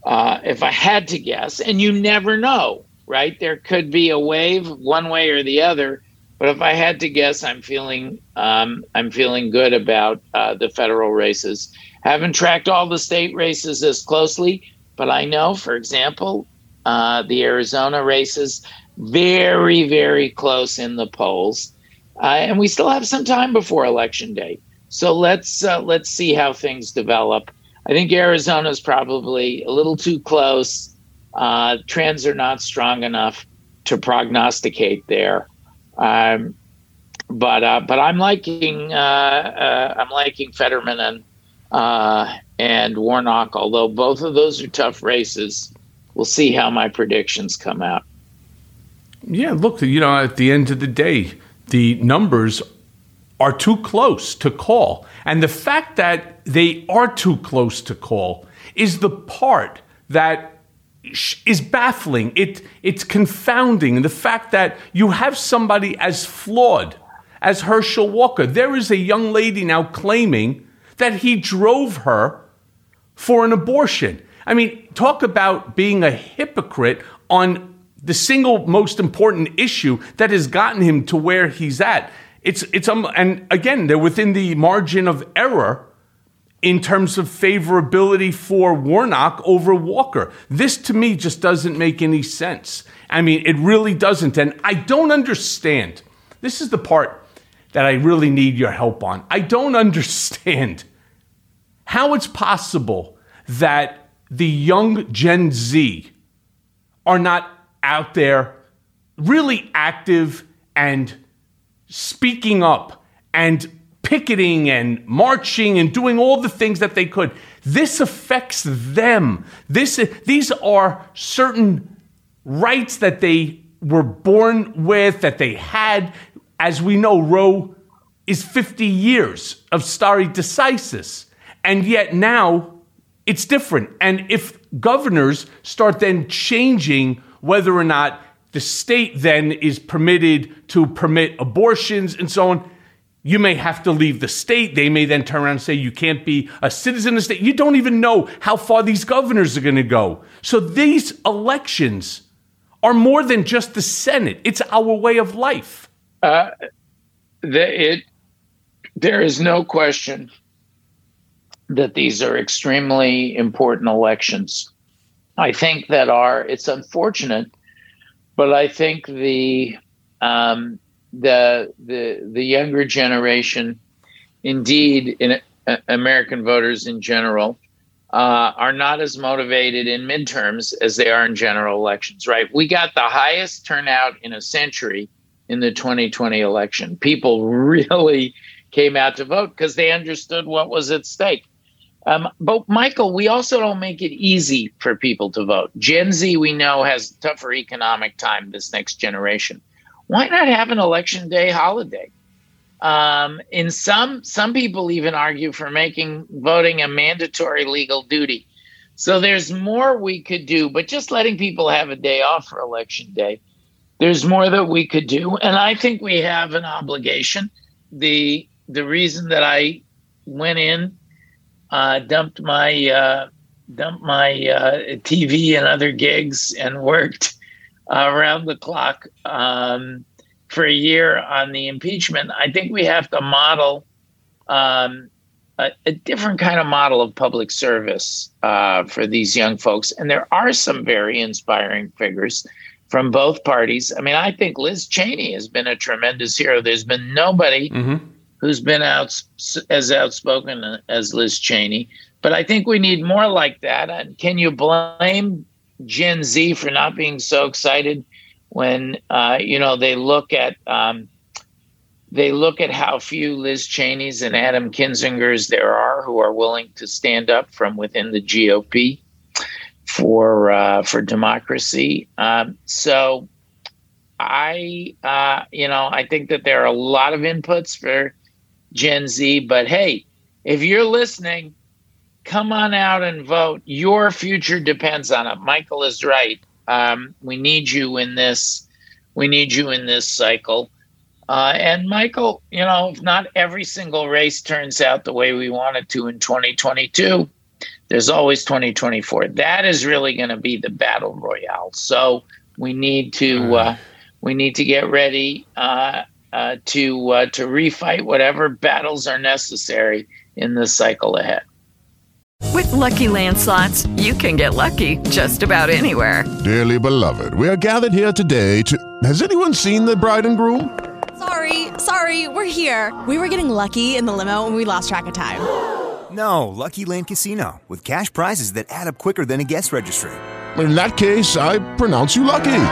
uh, if I had to guess, and you never know, right? There could be a wave one way or the other. But if I had to guess, I'm feeling um, I'm feeling good about uh, the federal races. Haven't tracked all the state races as closely, but I know, for example, uh, the Arizona races very very close in the polls, and we still have some time before election day. So let's uh, let's see how things develop. I think Arizona is probably a little too close. Uh, trends are not strong enough to prognosticate there. Um, but uh, but I'm liking uh, uh, I'm liking Fetterman and uh, and Warnock. Although both of those are tough races, we'll see how my predictions come out.
Yeah, look, you know, at the end of the day, the numbers are too close to call. And the fact that they are too close to call is the part that is baffling. It it's confounding the fact that you have somebody as flawed as Herschel Walker. There is a young lady now claiming that he drove her for an abortion. I mean, talk about being a hypocrite on the single most important issue that has gotten him to where he's at. It's it's um, and again, they're within the margin of error in terms of favorability for Warnock over Walker. This to me just doesn't make any sense. I mean, it really doesn't. And I don't understand. This is the part that I really need your help on. I don't understand how it's possible that the young Gen Z are not out there really active and speaking up and picketing and marching and doing all the things that they could. This affects them. This, these are certain rights that they were born with, that they had. As we know, Roe is 50 years of stare decisis. And yet now it's different. And if governors start then changing whether or not the state then is permitted to permit abortions and so on, you may have to leave the state. They may then turn around and say you can't be a citizen of the state. You don't even know how far these governors are going to go. So these elections are more than just the Senate. It's our way of life.
Uh, the, it, there is no question that these are extremely important elections. I think that are it's unfortunate, but I think the um, the the the younger generation, indeed, in uh, American voters in general, uh, are not as motivated in midterms as they are in general elections. Right? We got the highest turnout in a century in the 2020 election. People really came out to vote because they understood what was at stake. Um, but Michael, we also don't make it easy for people to vote. Gen Z, we know, has tougher economic time this next generation. Why not have an election day holiday? Um, in some, some people even argue for making voting a mandatory legal duty. So there's more we could do, but just letting people have a day off for election day, there's more that we could do, and I think we have an obligation. the The reason that I went in uh, dumped my uh, dumped my uh, TV and other gigs and worked around the clock um, for a year on the impeachment. I think we have to model um, a, a, different kind of model of public service uh, for these young folks, and there are some very inspiring figures from both parties. I mean, I think Liz Cheney has been a tremendous hero. There's been nobody. Mm-hmm who's been out as outspoken as Liz Cheney. But I think we need more like that. And can you blame Gen Z for not being so excited when uh, you know they look at um, they look at how few Liz Cheneys and Adam Kinzingers there are who are willing to stand up from within the GOP for uh, for democracy. Um, so I uh, you know I think that there are a lot of inputs for Gen Z. But hey, if you're listening, come on out and vote. Your future depends on it. Michael is right. Um, we need you in this. We need you in this cycle. Uh, and Michael, you know, if not every single race turns out the way we want it to in 2022, there's always 2024. That is really going to be the battle royale. So we need to uh, we need to get ready. Uh, uh, to uh, to refight whatever battles are necessary in the cycle ahead.
With Lucky Land slots, you can get lucky just about anywhere.
Dearly beloved, we are gathered here today to. Has anyone seen the bride and groom?
Sorry, sorry, we're here. We were getting lucky in the limo, and we lost track of time.
No, Lucky Land Casino with cash prizes that add up quicker than a guest registry.
In that case, I pronounce you lucky.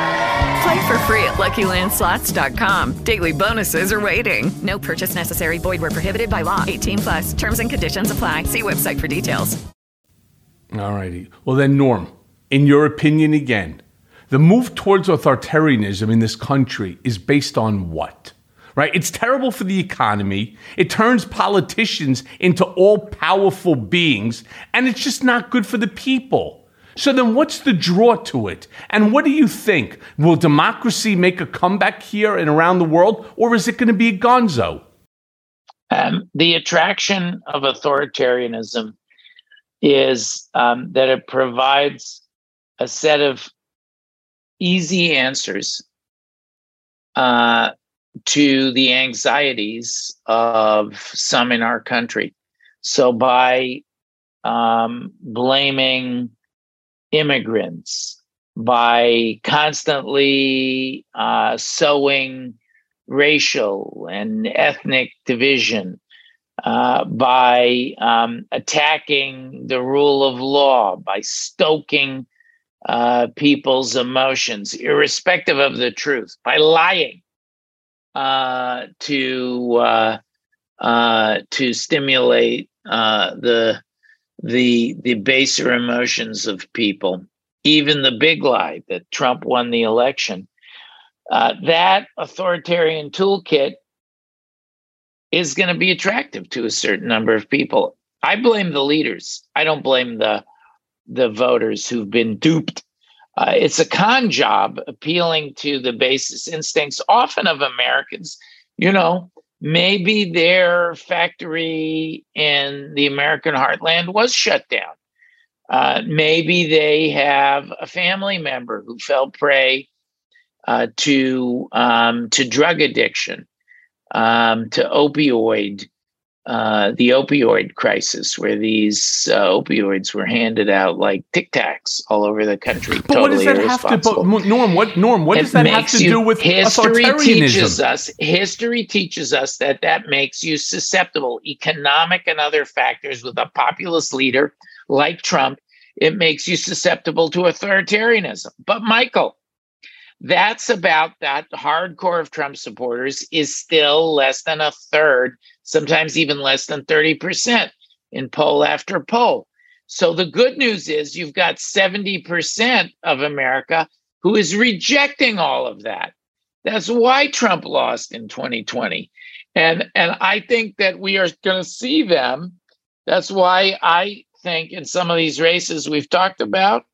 Play for free at LuckyLandSlots.com. Daily bonuses are waiting. No purchase necessary. Void were prohibited by law. 18 plus. Terms and conditions apply. See website for details.
All righty. Well then, Norm, in your opinion, again, the move towards authoritarianism in this country is based on what? Right? It's terrible for the economy. It turns politicians into all powerful beings, and it's just not good for the people. So then what's the draw to it? And what do you think? Will democracy make a comeback here and around the world, or is it going to be a gonzo?
Um, the attraction of authoritarianism is um, that it provides a set of easy answers uh, to the anxieties of some in our country. So by um, blaming immigrants, by constantly uh, sowing racial and ethnic division, uh, by um, attacking the rule of law, by stoking uh, people's emotions, irrespective of the truth, by lying uh, to uh, uh, to stimulate the the the baser emotions of people, even the big lie that Trump won the election. Uh, that authoritarian toolkit is going to be attractive to a certain number of people. I blame the leaders. I don't blame the the voters who've been duped. Uh, it's a con job appealing to the basis instincts, often of Americans. You know, maybe their factory in the American heartland was shut down. Uh, maybe they have a family member who fell prey uh, to um, to drug addiction, um, to opioid uh, the opioid crisis, where these uh, opioids were handed out like Tic Tacs all over the country.
But totally what does that have to? But Norm, what Norm? What it does that have to
you,
do with
history? Teaches us history teaches us that that makes you susceptible, economic and other factors, with a populist leader like Trump. It makes you susceptible to authoritarianism. But Michael, that's about that hardcore of Trump supporters is still less than a third, sometimes even less than 30% in poll after poll. So the good news is you've got 70% of America who is rejecting all of that. That's why Trump lost in 2020. And and I think that we are going to see them. That's why I think in some of these races we've talked about,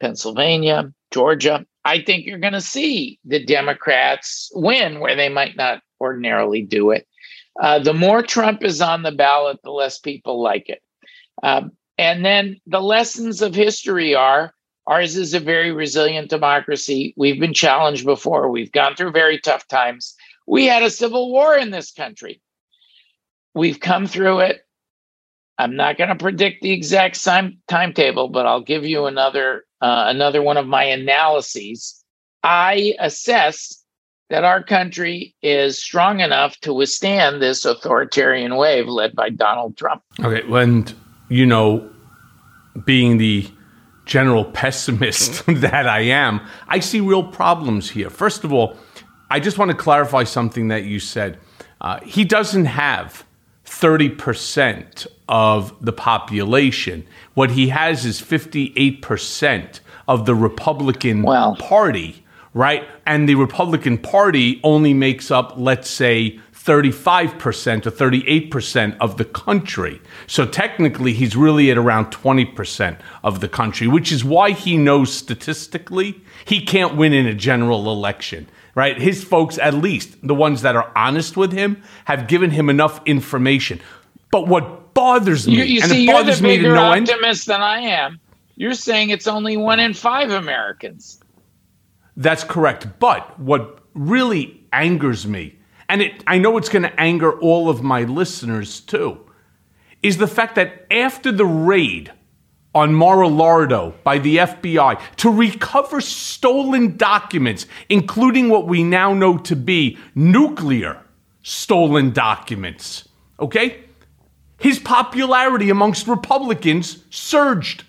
Pennsylvania, Georgia, I think you're going to see the Democrats win where they might not ordinarily do it. Uh, the more Trump is on the ballot, the less people like it. Um, and then the lessons of history are ours is a very resilient democracy. We've been challenged before, we've gone through very tough times. We had a civil war in this country. We've come through it. I'm not going to predict the exact time, timetable, but I'll give you another uh, another one of my analyses. I assess that our country is strong enough to withstand this authoritarian wave led by Donald Trump.
Okay, when you know, being the general pessimist that I am, I see real problems here. First of all, I just want to clarify something that you said. Uh, he doesn't have 30% of the population. What he has is 58% of the Republican. Party, right? And the Republican Party only makes up, let's say, 35% or 38% of the country. So technically, he's really at around 20% of the country, which is why he knows statistically he can't win in a general election right? His folks, at least the ones that are honest with him, have given him enough information. But what bothers me,
you, you
and
see,
it bothers me to no
optimist than I am. You're saying it's only one in five Americans.
That's correct. But what really angers me, and it, I know it's going to anger all of my listeners too, is the fact that after the raid on Mar-a-Lardo by the FBI to recover stolen documents, including what we now know to be nuclear stolen documents. Okay? His popularity amongst Republicans surged.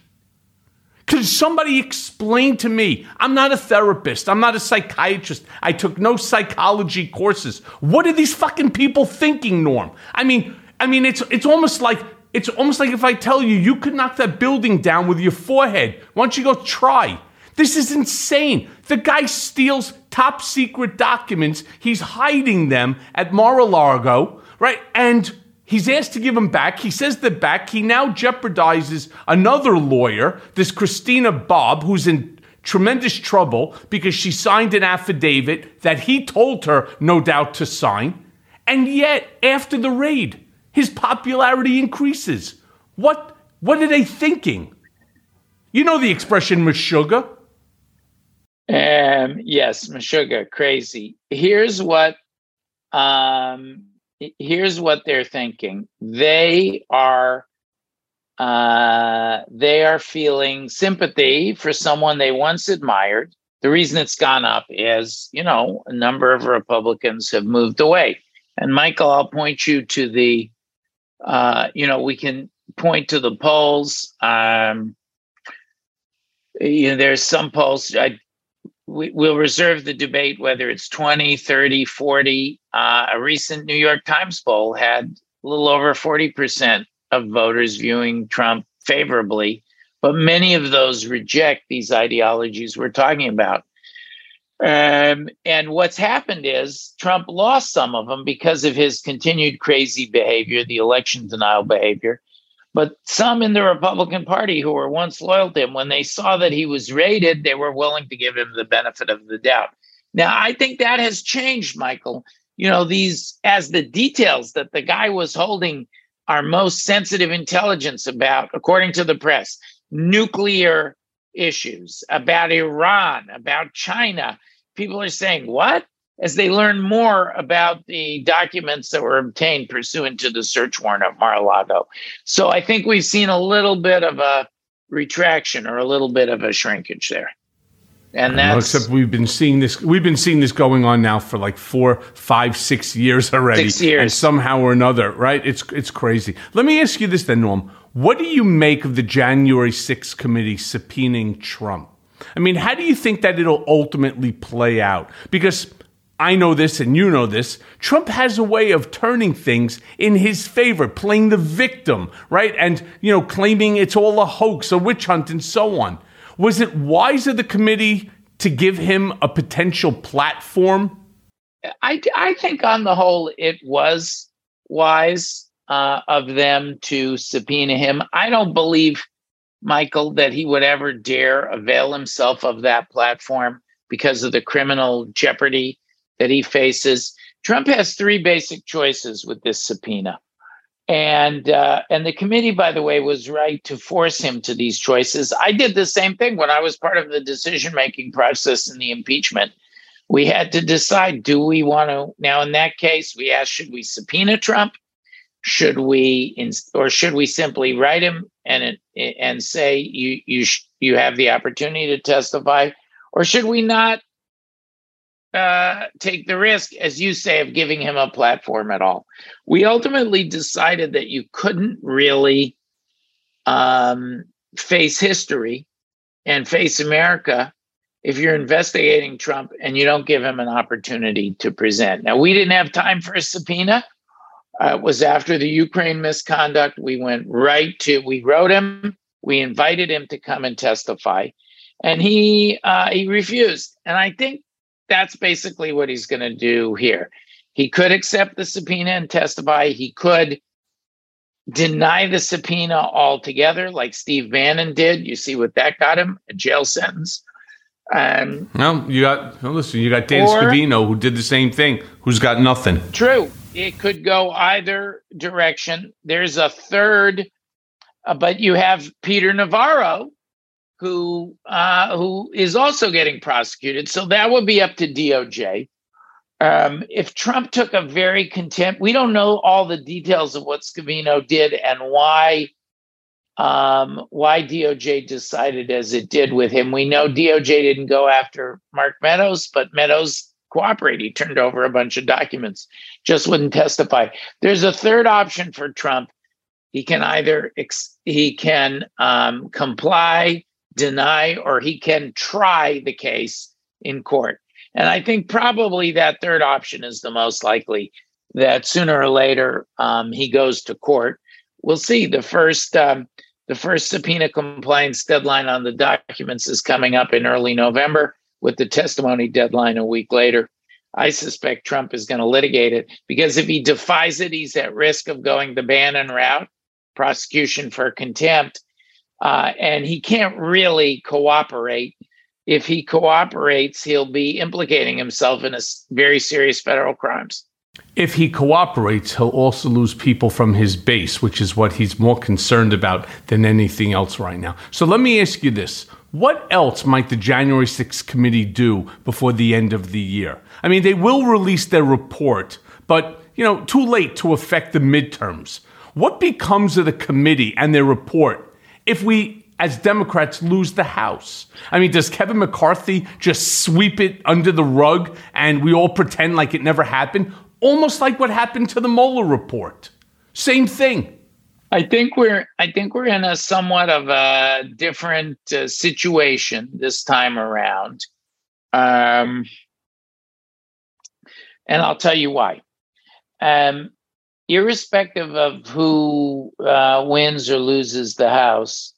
Could somebody explain to me? I'm not a therapist. I'm not a psychiatrist. I took no psychology courses. What are these fucking people thinking, Norm? I mean, I mean, it's it's almost like it's almost like if I tell you you could knock that building down with your forehead. Why don't you go try? This is insane. The guy steals top secret documents. He's hiding them at Mar-a-Lago, right? And he's asked to give them back. He says they're back. He now jeopardizes another lawyer, this Christina Bobb, who's in tremendous trouble because she signed an affidavit that he told her, no doubt, to sign. And yet, after the raid, his popularity increases. What, what are they thinking? You know the expression Meshuggah?
Um, yes, Meshuggah, crazy. Here's what um, here's what they're thinking. They are uh, they are feeling sympathy for someone they once admired. The reason it's gone up is, you know, a number of Republicans have moved away. And Michael, I'll point you to the uh, you know, we can point to the polls. Um, you know, there's some polls. I, we, will reserve the debate whether it's 20, 30, 40. Uh, a recent New York Times poll had a little over 40% of voters viewing Trump favorably, but many of those reject these ideologies we're talking about. Um, and what's happened is Trump lost some of them because of his continued crazy behavior, the election denial behavior. But some in the Republican Party who were once loyal to him, when they saw that he was raided, they were willing to give him the benefit of the doubt. Now, I think that has changed, Michael. You know, these, as the details that the guy was holding our most sensitive intelligence about, according to the press, nuclear issues, about Iran, about China. People are saying, what? As they learn more about the documents that were obtained pursuant to the search warrant at Mar a Lago. So I think we've seen a little bit of a retraction or a little bit of a shrinkage there. And
Well,
that's
except we've been seeing this. We've been seeing this going on now for like four, five, six years already.
Six years.
and somehow or another, right? It's it's crazy. Let me ask you this then, Norm. What do you make of the January 6th committee subpoenaing Trump? I mean, how do you think that it'll ultimately play out? Because I know this and you know this. Trump has a way of turning things in his favor, playing the victim, right? And, you know, claiming it's all a hoax, a witch hunt, and so on. Was it wise of the committee to give him a potential platform?
I, I think on the whole, it was wise uh, of them to subpoena him. I don't believe, Michael, that he would ever dare avail himself of that platform because of the criminal jeopardy that he faces. Trump has three basic choices with this subpoena. And uh, and the committee, by the way, was right to force him to these choices. I did the same thing when I was part of the decision making process in the impeachment. We had to decide: do we want to? Now, in that case, we asked: should we subpoena Trump? Should we, or should we simply write him and and say you you you have the opportunity to testify, or should we not uh, take the risk, as you say, of giving him a platform at all. We ultimately decided that you couldn't really um, face history and face America if you're investigating Trump and you don't give him an opportunity to present. Now, we didn't have time for a subpoena. Uh, it was after the Ukraine misconduct. We went right to, we wrote him, we invited him to come and testify, and he uh, he refused. And I think that's basically what he's going to do here. He could accept the subpoena and testify. He could deny the subpoena altogether, like Steve Bannon did. You see what that got him a jail sentence. Um,
No, you got. Well, listen, you got Dan
Or-
Scavino who did the same thing. Who's got nothing?
True. It could go either direction. There's a third, uh, but you have Peter Navarro, who uh, who is also getting prosecuted. So that would be up to DOJ. Um, if Trump took a very contempt, we don't know all the details of what Scavino did and why um, why DOJ decided as it did with him. We know DOJ didn't go after Mark Meadows, but Meadows cooperated. He turned over a bunch of documents, just wouldn't testify. There's a third option for Trump. He can either ex- he can um, comply, deny, or he can try the case in court. And I think probably that third option is the most likely. That sooner or later um, he goes to court. We'll see. The first um, the first subpoena compliance deadline on the documents is coming up in early November, with the testimony deadline a week later. I suspect Trump is going to litigate it because if he defies it, he's at risk of going the Bannon route, prosecution for contempt, uh, and he can't really cooperate. If he cooperates, he'll be implicating himself in a very serious federal crimes.
If he cooperates, he'll also lose people from his base, which is what he's more concerned about than anything else right now. So let me ask you this. What else might the January 6th committee do before the end of the year? I mean, they will release their report, but, you know, too late to affect the midterms. What becomes of the committee and their report if we, as Democrats, lose the House? I mean, does Kevin McCarthy just sweep it under the rug and we all pretend like it never happened? Almost like what happened to the Mueller report. Same thing.
I think we're I think we're in a somewhat of a different uh, situation this time around, um, and I'll tell you why. Um, irrespective of who uh, wins or loses the House,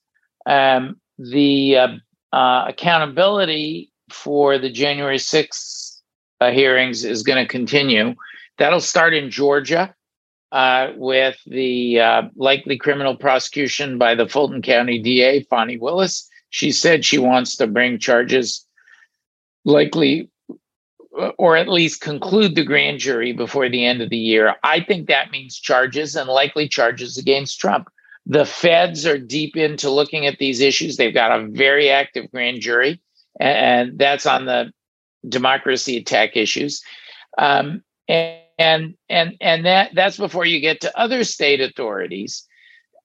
um, the uh, uh, accountability for the January 6th uh, hearings is going to continue. That'll start in Georgia uh, with the uh, likely criminal prosecution by the Fulton County DA, Fani Willis. She said she wants to bring charges likely or at least conclude the grand jury before the end of the year. I think that means charges and likely charges against Trump. The feds are deep into looking at these issues. They've got a very active grand jury, and that's on the democracy attack issues. Um, and and and and that that's before you get to other state authorities.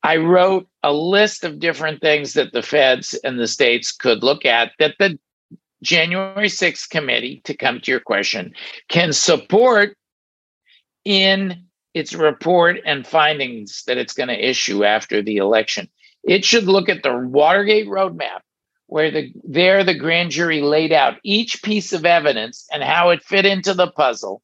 I wrote a list of different things that the feds and the states could look at that the January 6th committee, to come to your question, can support in its report and findings that it's going to issue after the election. It should look at the Watergate roadmap, where the there the grand jury laid out each piece of evidence and how it fit into the puzzle.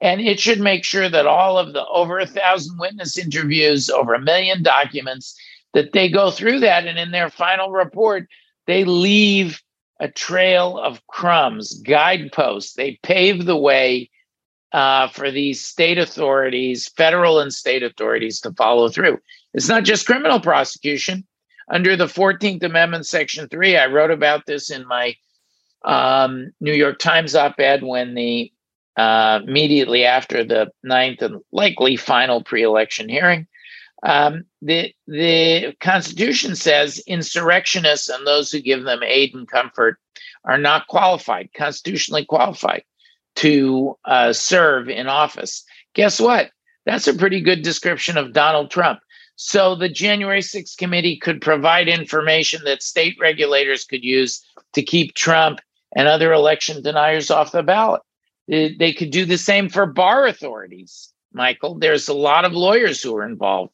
And it should make sure that all of the over a thousand witness interviews, over a million documents, that they go through that. And in their final report, they leave a trail of crumbs, guideposts. They pave the way uh, for these state authorities, federal and state authorities, to follow through. It's not just criminal prosecution. Under the 14th Amendment, Section 3, I wrote about this in my um, New York Times op ed when the uh, immediately after the ninth and likely final pre election hearing. Um, the the Constitution says insurrectionists and those who give them aid and comfort are not qualified, constitutionally qualified, to uh, serve in office. Guess what? That's a pretty good description of Donald Trump. So the January 6th committee could provide information that state regulators could use to keep Trump and other election deniers off the ballot. They could do the same for bar authorities. Michael. There's a lot of lawyers who are involved.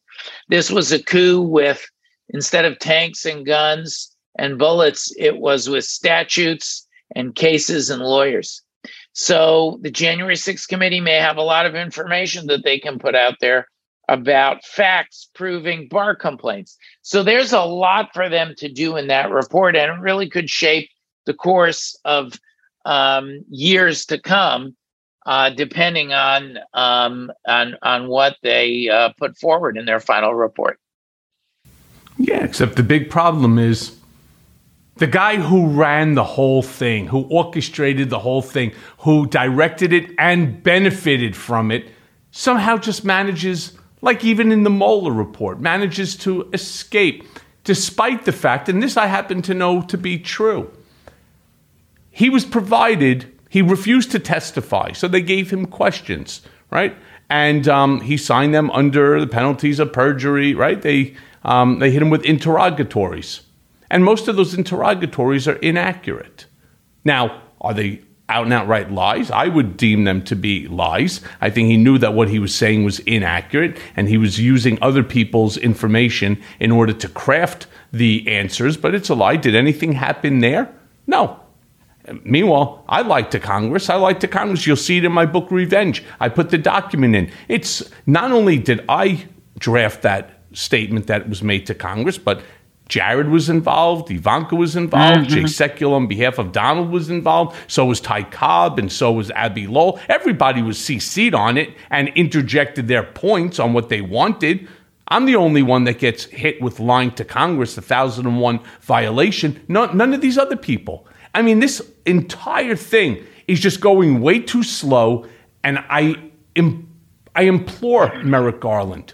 This was a coup with, instead of tanks and guns and bullets, it was with statutes and cases and lawyers. So the January 6th committee may have a lot of information that they can put out there about facts proving bar complaints. So there's a lot for them to do in that report, and it really could shape the course of um, years to come uh, depending on um, on on what they uh, put forward in their final report.
Yeah, except the big problem is the guy who ran the whole thing, who orchestrated the whole thing, who directed it and benefited from it, somehow just manages, like even in the Mueller report, manages to escape, despite the fact, and this I happen to know to be true. He was provided he refused to testify, so they gave him questions, right? And um, he signed them under the penalties of perjury, right? They um, they hit him with interrogatories, and most of those interrogatories are inaccurate. Now, are they out and outright lies? I would deem them to be lies. I think he knew that what he was saying was inaccurate, and he was using other people's information in order to craft the answers. But it's a lie. Did anything happen there? No. Meanwhile, I like to Congress. I like to Congress. You'll see it in my book, Revenge. I put the document in. It's not only did I draft that statement that was made to Congress, but Jared was involved, Ivanka was involved, mm-hmm. Jay Sekulow on behalf of Donald was involved, so was Ty Cobb, and so was Abbe Lowell. Everybody was CC'd on it and interjected their points on what they wanted. I'm the only one that gets hit with lying to Congress, the 1001 violation. None, none of these other people. I mean, this entire thing is just going way too slow, and I, Im- I implore Merrick Garland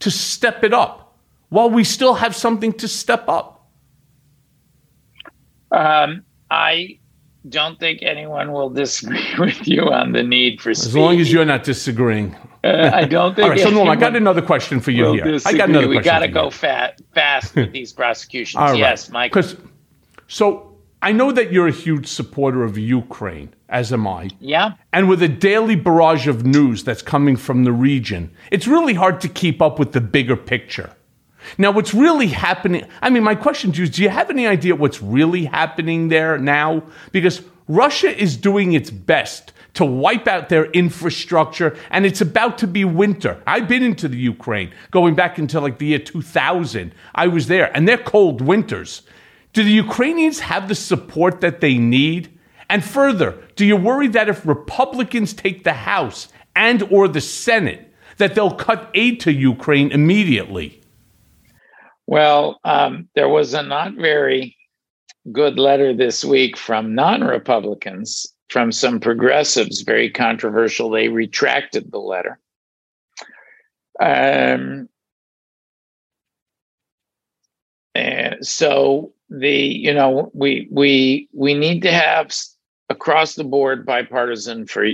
to step it up while we still have something to step up.
Um, I don't think anyone will disagree with you on the need for speed.
As long as you're not disagreeing.
Uh, I don't think.
All right, so Norm, I got another question for you here.
Disagree.
I got another.
We
got
to go fat, fast with these prosecutions.
All right.
Yes, Mike.
Because so I know that you're a huge supporter of Ukraine, as am I.
Yeah.
And with a daily barrage of news that's coming from the region, it's really hard to keep up with the bigger picture. Now, what's really happening? I mean, my question to you is do you have any idea what's really happening there now? Because Russia is doing its best to wipe out their infrastructure, and it's about to be winter. I've been into the Ukraine going back into like the year 2000. I was there, and they're cold winters. Do the Ukrainians have the support that they need? And further, do you worry that if Republicans take the House and or the Senate, that they'll cut aid to Ukraine immediately?
Well, um, there was a not very good letter this week from non-Republicans, from some progressives, very controversial. They retracted the letter. Um, and so the you know we we we need to have across the board bipartisan for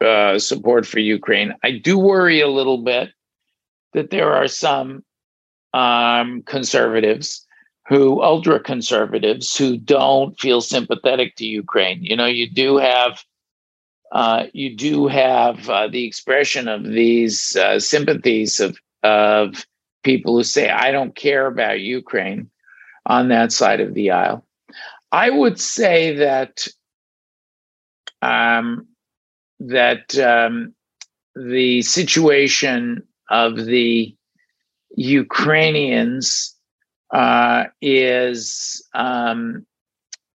uh, support for Ukraine. I do worry a little bit that there are some um, conservatives who ultra conservatives who don't feel sympathetic to Ukraine. You know, you do have uh, you do have uh, the expression of these uh, sympathies of of people who say, "I don't care about Ukraine," on that side of the aisle. I would say that um, that um, the situation of the Ukrainians uh, is um,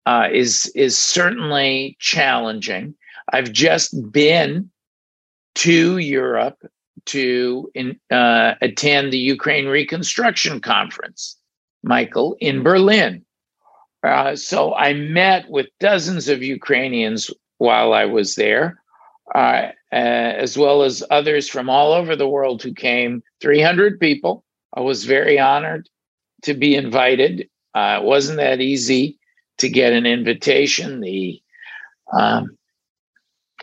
uh, is is certainly challenging. I've just been to Europe to in, uh, attend the Ukraine Reconstruction Conference, Michael, in Berlin. Uh, so I met with dozens of Ukrainians while I was there, uh, uh, as well as others from all over the world who came. 300 people. I was very honored to be invited. Uh, it wasn't that easy to get an invitation. The um,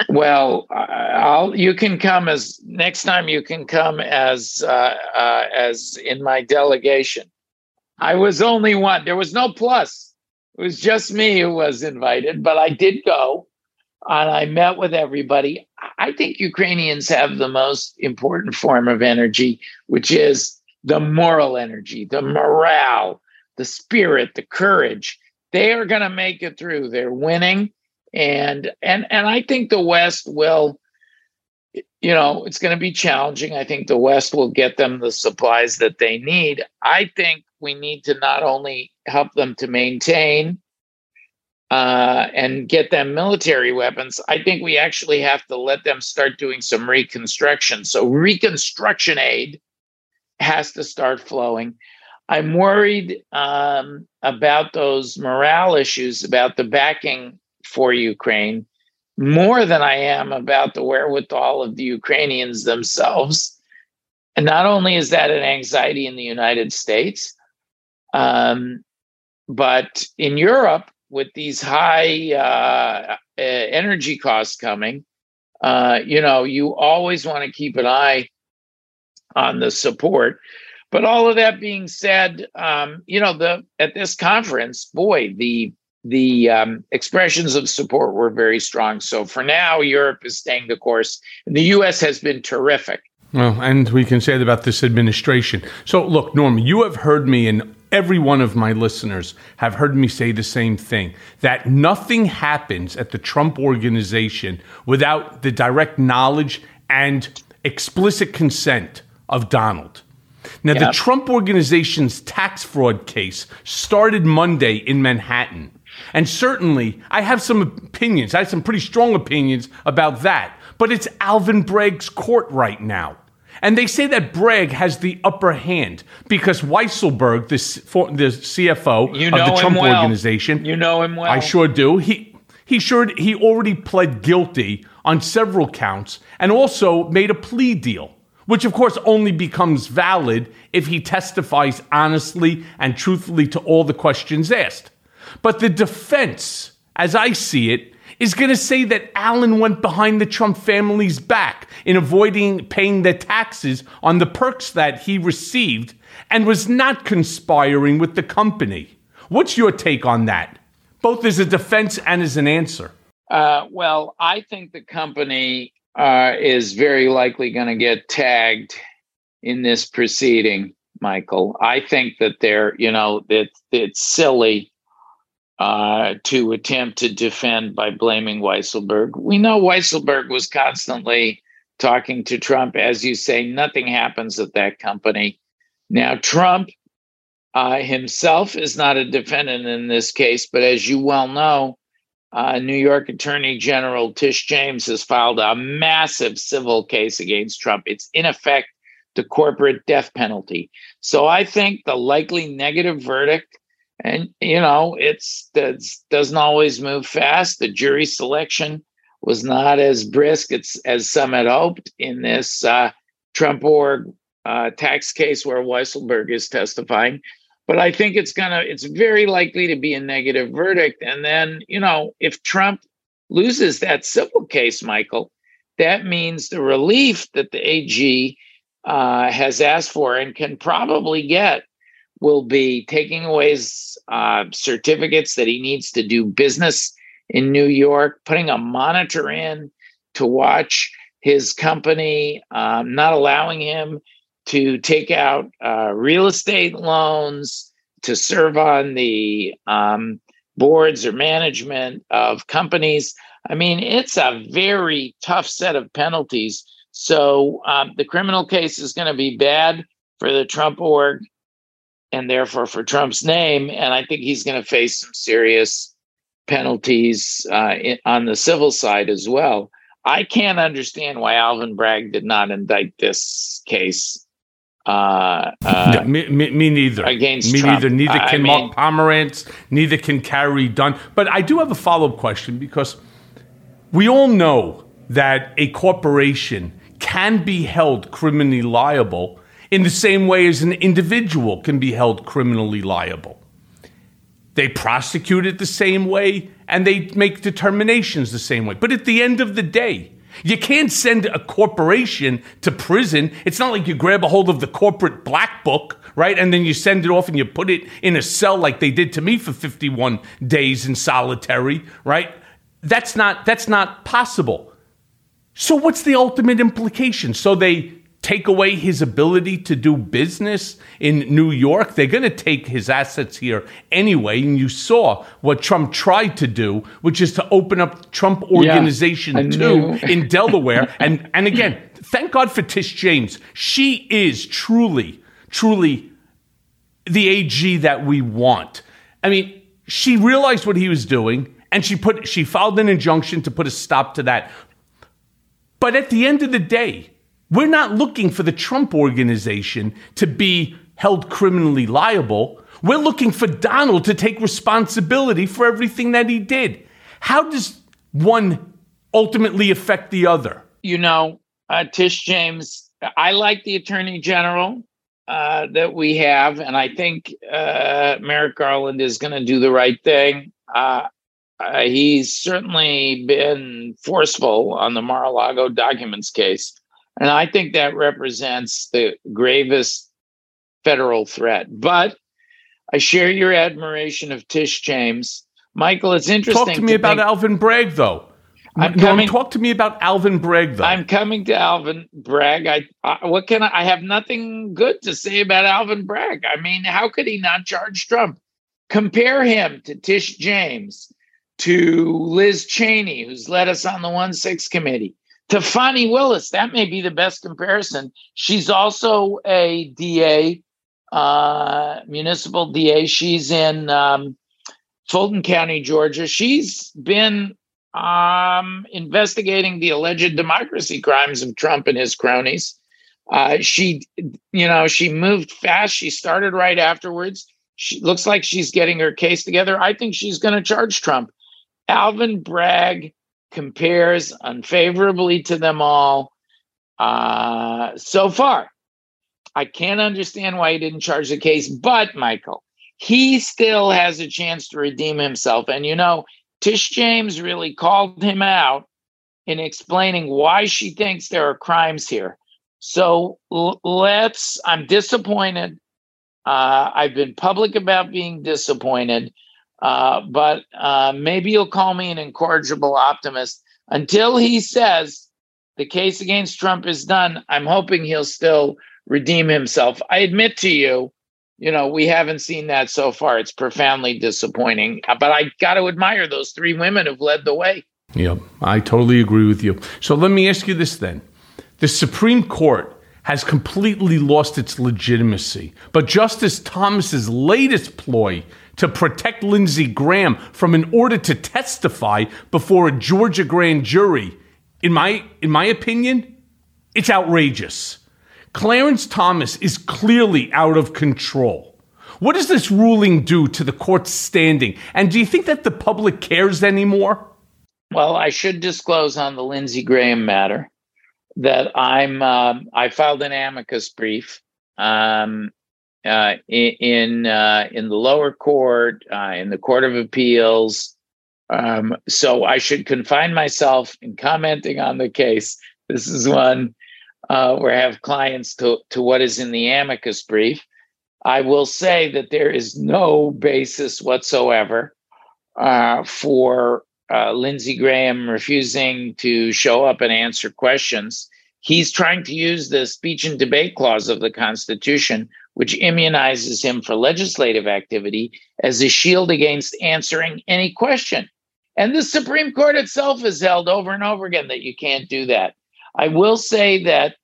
well, I'll you can come as next time you can come as uh, uh, as in my delegation. I was only one. There was no plus. It was just me who was invited, but I did go and I met with everybody. I think Ukrainians have the most important form of energy, which is the moral energy, the morale, the spirit, the courage. They are going to make it through. They're winning, and and and I think the West will. You know, it's going to be challenging. I think the West will get them the supplies that they need. I think we need to not only help them to maintain uh, and get them military weapons, I think we actually have to let them start doing some reconstruction. So, reconstruction aid has to start flowing. I'm worried um, about those morale issues, about the backing for Ukraine, more than I am about the wherewithal of the Ukrainians themselves. And not only is that an anxiety in the United States, um, but in Europe, with these high uh, energy costs coming, uh, you know, you always want to keep an eye on the support. But all of that being said, um, you know, the at this conference, boy, the the um, expressions of support were very strong. So for now, Europe is staying the course. And The U.S. has been terrific.
Well, and we can say that about this administration. So, look, Norm, you have heard me, and every one of my listeners have heard me say the same thing that nothing happens at the Trump organization without the direct knowledge and explicit consent of Donald. Now, the Trump organization's tax fraud case started Monday in Manhattan. And certainly, I have some opinions. I have some pretty strong opinions about that. But it's Alvin Bragg's court right now. And they say that Bragg has the upper hand because Weisselberg, the, the CFO
you know
of the Trump
well.
organization,
you know him well.
I sure do. He he sure he already pled guilty on several counts and also made a plea deal which of course only becomes valid if he testifies honestly and truthfully to all the questions asked. But the defense, as I see it, is going to say that Allen went behind the Trump family's back in avoiding paying the taxes on the perks that he received and was not conspiring with the company. What's your take on that? Both as a defense and as an answer.
Uh, well, I think the company uh, is very likely going to get tagged in this proceeding, Michael. I think that they're, you know, that it's silly uh, to attempt to defend by blaming Weisselberg. We know Weisselberg was constantly talking to Trump. As you say, nothing happens at that company. Now, Trump uh, himself is not a defendant in this case, but as you well know, uh, New York Attorney General Tish James has filed a massive civil case against Trump. It's in effect the corporate death penalty. So I think the likely negative verdict, and you know, it's that doesn't always move fast. The jury selection was not as brisk as, as some had hoped in this uh, Trump org uh, tax case where Weisselberg is testifying. But I think it's gonna, it's very likely to be a negative verdict. And then, you know, if Trump loses that civil case, Michael, that means the relief that the AG uh, has asked for and can probably get will be taking away his uh, certificates that he needs to do business in New York, putting a monitor in to watch his company, um, not allowing him to take out uh, real estate loans, to serve on the um, boards or management of companies. I mean, it's a very tough set of penalties. So um, the criminal case is going to be bad for the Trump org and therefore for Trump's name. And I think he's going to face some serious penalties uh, in, on the civil side as well. I can't understand why Alvin Bragg did not indict this case. Uh, uh,
me, me, me, neither.
Against
me
Trump.
neither. Neither
I
can
mean-
Mark Pomerantz. Neither can Carey Dunne. But I do have a follow up question because we all know that a corporation can be held criminally liable in the same way as an individual can be held criminally liable. They prosecute it the same way and they make determinations the same way. But at the end of the day, you can't send a corporation to prison. It's not like you grab a hold of the corporate black book, right? And then you send it off and you put it in a cell like they did to me for 51 days in solitary, right? That's not that's not possible. So what's the ultimate implication? So they take away his ability to do business in New York. They're going to take his assets here anyway. And you saw what Trump tried to do, which is to open up Trump Organization
I
2 in Delaware. and and again, thank God for Tish James. She is truly, truly the AG that we want. I mean, she realized what he was doing and she put she filed an injunction to put a stop to that. But at the end of the day, we're not looking for the Trump organization to be held criminally liable. We're looking for Donald to take responsibility for everything that he did. How does one ultimately affect the other?
you know, uh, Tish James, I like the attorney general uh, that we have, and I think uh, Merrick Garland is going to do the right thing. Uh, uh, he's certainly been forceful on the Mar a Lago documents case, and I think that represents the gravest federal threat. But I share your admiration of Tish James. Michael, it's interesting.
Talk to me about
think-
Alvin Bragg, though.
I'm
No,
coming-
talk to me about Alvin Bragg, though.
I'm coming to Alvin Bragg. I, I what can I, I have nothing good to say about Alvin Bragg. I mean, how could he not charge Trump? Compare him to Tish James, to Liz Cheney, who's led us on the one six committee, to Fani Willis. That may be the best comparison. She's also a DA, uh, municipal DA. She's in um, Fulton County, Georgia. She's been um, investigating the alleged democracy crimes of Trump and his cronies. Uh, she, you know, she moved fast. She started right afterwards. She looks like she's getting her case together. I think she's going to charge Trump. Alvin Bragg compares unfavorably to them all uh, so far. I can't understand why he didn't charge the case, but Michael, he still has a chance to redeem himself. And you know, Tish James really called him out in explaining why she thinks there are crimes here. So l- let's, I'm disappointed. Uh, I've been public about being disappointed, uh, but uh, maybe you'll call me an incorrigible optimist. Until he says the case against Trump is done, I'm hoping he'll still redeem himself. I admit to you, you know, we haven't seen that so far. It's profoundly disappointing. Uh, But I got to admire those three women who've led the way.
Yep, I totally agree with you. So let me ask you this then. The Supreme Court has completely lost its legitimacy, but Justice Thomas's latest ploy to protect Lindsey Graham from an order to testify before a Georgia grand jury, in my in my opinion, it's outrageous. Clarence Thomas is clearly out of control. What does this ruling do to the court's standing? And do you think that the public cares anymore?
Well, I should disclose on the Lindsey Graham matter that I'm um, I filed an amicus brief um, uh, in uh, in the lower court, uh, in the Court of Appeals. Um, so I should confine myself in commenting on the case. This is one uh, where I have clients to to what is in the amicus brief. I will say that there is no basis whatsoever uh, for uh, Lindsey Graham refusing to show up and answer questions. He's trying to use the speech and debate clause of the Constitution, which immunizes him for legislative activity, as a shield against answering any question. And the Supreme Court itself has held over and over again that you can't do that. I will say that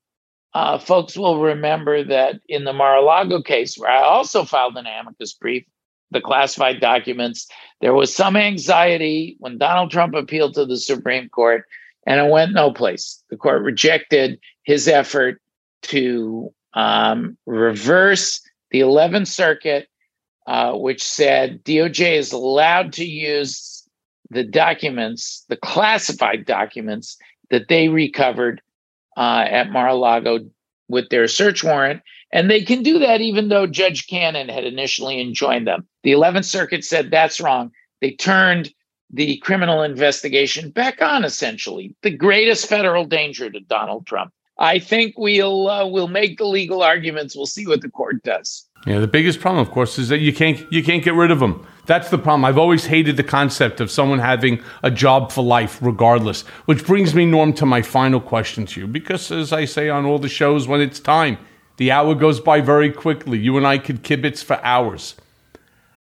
uh, folks will remember that in the Mar a Lago case, where I also filed an amicus brief, the classified documents, there was some anxiety when Donald Trump appealed to the Supreme Court, and it went no place. The court rejected his effort to um, reverse the 11th Circuit, uh, which said DOJ is allowed to use the documents, the classified documents that they recovered uh, at Mar-a-Lago with their search warrant. And they can do that even though Judge Cannon had initially enjoined them. The 11th Circuit said that's wrong. They turned the criminal investigation back on, essentially, the greatest federal danger to Donald Trump. I think we'll uh, we'll make the legal arguments. We'll see what the court does.
Yeah, the biggest problem, of course, is that you can't you can't get rid of them. That's the problem. I've always hated the concept of someone having a job for life, regardless. Which brings me, Norm, to my final question to you, because as I say on all the shows, when it's time, the hour goes by very quickly. You and I could kibitz for hours.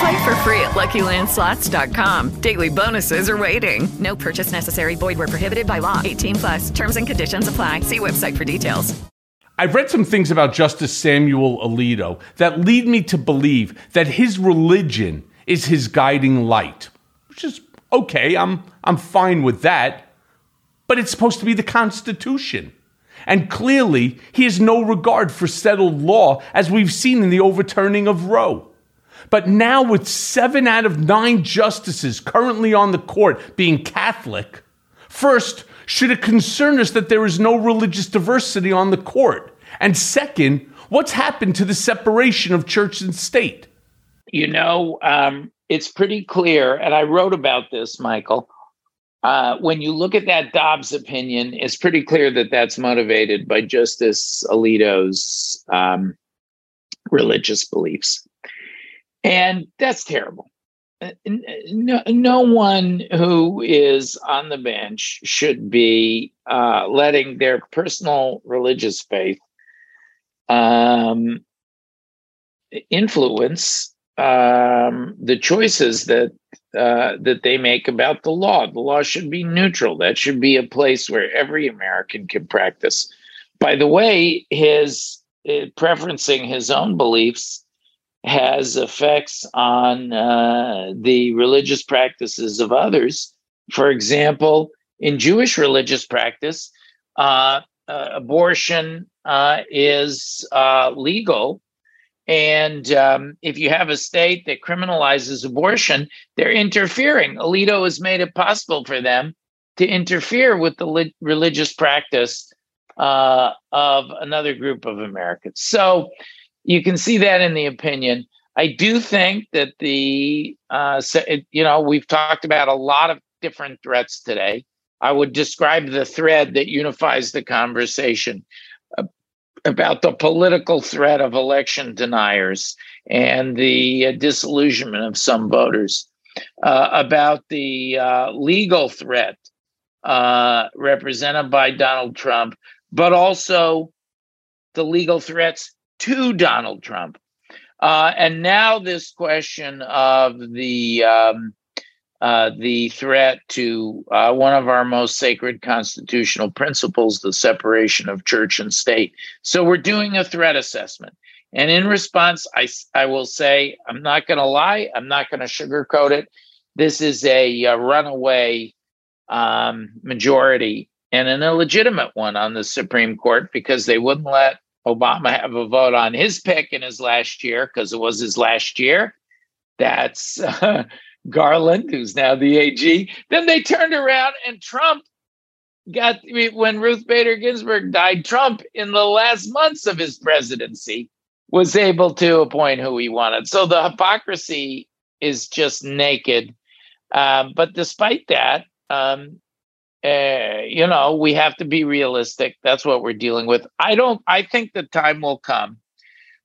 Play for free at LuckyLandSlots.com. Daily bonuses are waiting. No purchase necessary. Void where prohibited by law. 18 plus. Terms and conditions apply. See website for details.
I've read some things about Justice Samuel Alito that lead me to believe that his religion is his guiding light, which is okay. I'm I'm fine with that. But it's supposed to be the Constitution. And clearly, he has no regard for settled law, as we've seen in the overturning of Roe. But now, with seven out of nine justices currently on the court being Catholic, first, should it concern us that there is no religious diversity on the court? And second, what's happened to the separation of church and state?
You know, um, it's pretty clear, and I wrote about this, Michael. Uh, when you look at that Dobbs opinion, it's pretty clear that that's motivated by Justice Alito's um, religious beliefs. And that's terrible. Uh, No, no one who is on the bench should be uh, letting their personal religious faith um, influence um, the choices that uh, that they make about the law. The law should be neutral. That should be a place where every American can practice. By the way, his uh, preferencing his own beliefs has effects on uh, the religious practices of others. For example, in Jewish religious practice, uh, uh, abortion uh, is uh, legal. And um, if you have a state that criminalizes abortion, they're interfering. Alito has made it possible for them to interfere with the li- religious practice uh, of another group of Americans. So you can see that in the opinion. I do think that the, uh, you know, we've talked about a lot of different threats today. I would describe the thread that unifies the conversation uh, about the political threat of election deniers and the uh, disillusionment of some voters, uh, about the uh, legal threat uh, represented by Donald Trump, but also the legal threats to Donald Trump. Uh, and now this question of the um, uh, the threat to uh, one of our most sacred constitutional principles, the separation of church and state. So we're doing a threat assessment. And in response, I, I will say, I'm not going to lie, I'm not going to sugarcoat it. This is a, a runaway um, majority and an illegitimate one on the Supreme Court because they wouldn't let Obama have a vote on his pick in his last year because it was his last year. That's uh, Garland, who's now the AG. Then they turned around and Trump got when Ruth Bader Ginsburg died. Trump, in the last months of his presidency, was able to appoint who he wanted. So the hypocrisy is just naked. Um, but despite that, um, uh, you know, we have to be realistic. That's what we're dealing with. I don't. I think the time will come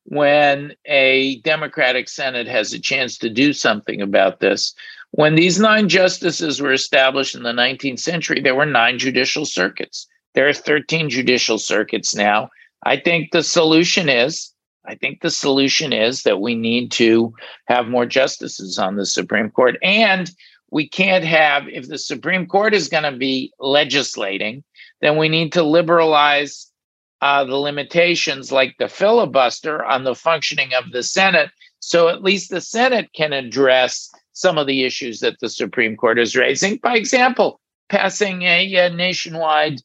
when a Democratic Senate has a chance to do something about this. When these nine justices were established in the 19th century, there were nine judicial circuits. There are 13 judicial circuits now. I think the solution is I think the solution is that we need to have more justices on the Supreme Court. And we can't have, if the Supreme Court is going to be legislating, then we need to liberalize uh, the limitations like the filibuster on the functioning of the Senate. So at least the Senate can address some of the issues that the Supreme Court is raising. By example, passing a, a nationwide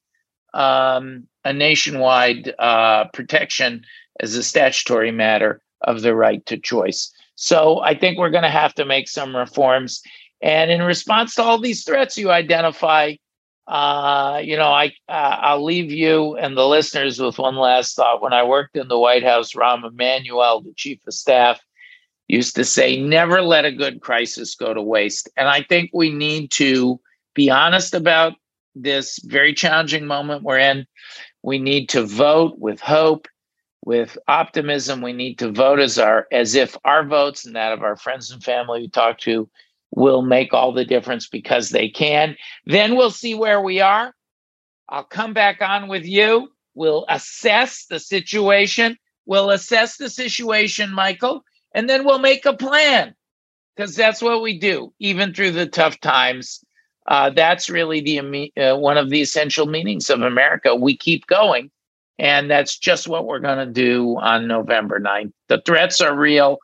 um, a nationwide uh, protection as a statutory matter of the right to choice. So I think we're going to have to make some reforms. And in response to all these threats you identify, uh, you know, I uh, I'll leave you and the listeners with one last thought. When I worked in the White House, Rahm Emanuel, the chief of staff, used to say, "Never let a good crisis go to waste." And I think we need to be honest about this very challenging moment we're in. We need to vote with hope, with optimism. We need to vote as our as if our votes and that of our friends and family we talk to will make all the difference because they can. Then we'll see where we are. I'll come back on with you. We'll assess the situation. We'll assess the situation, Michael, and then we'll make a plan because that's what we do, even through the tough times. Uh, that's really the uh, one of the essential meanings of America. We keep going, and that's just what we're going to do on November 9th. The threats are real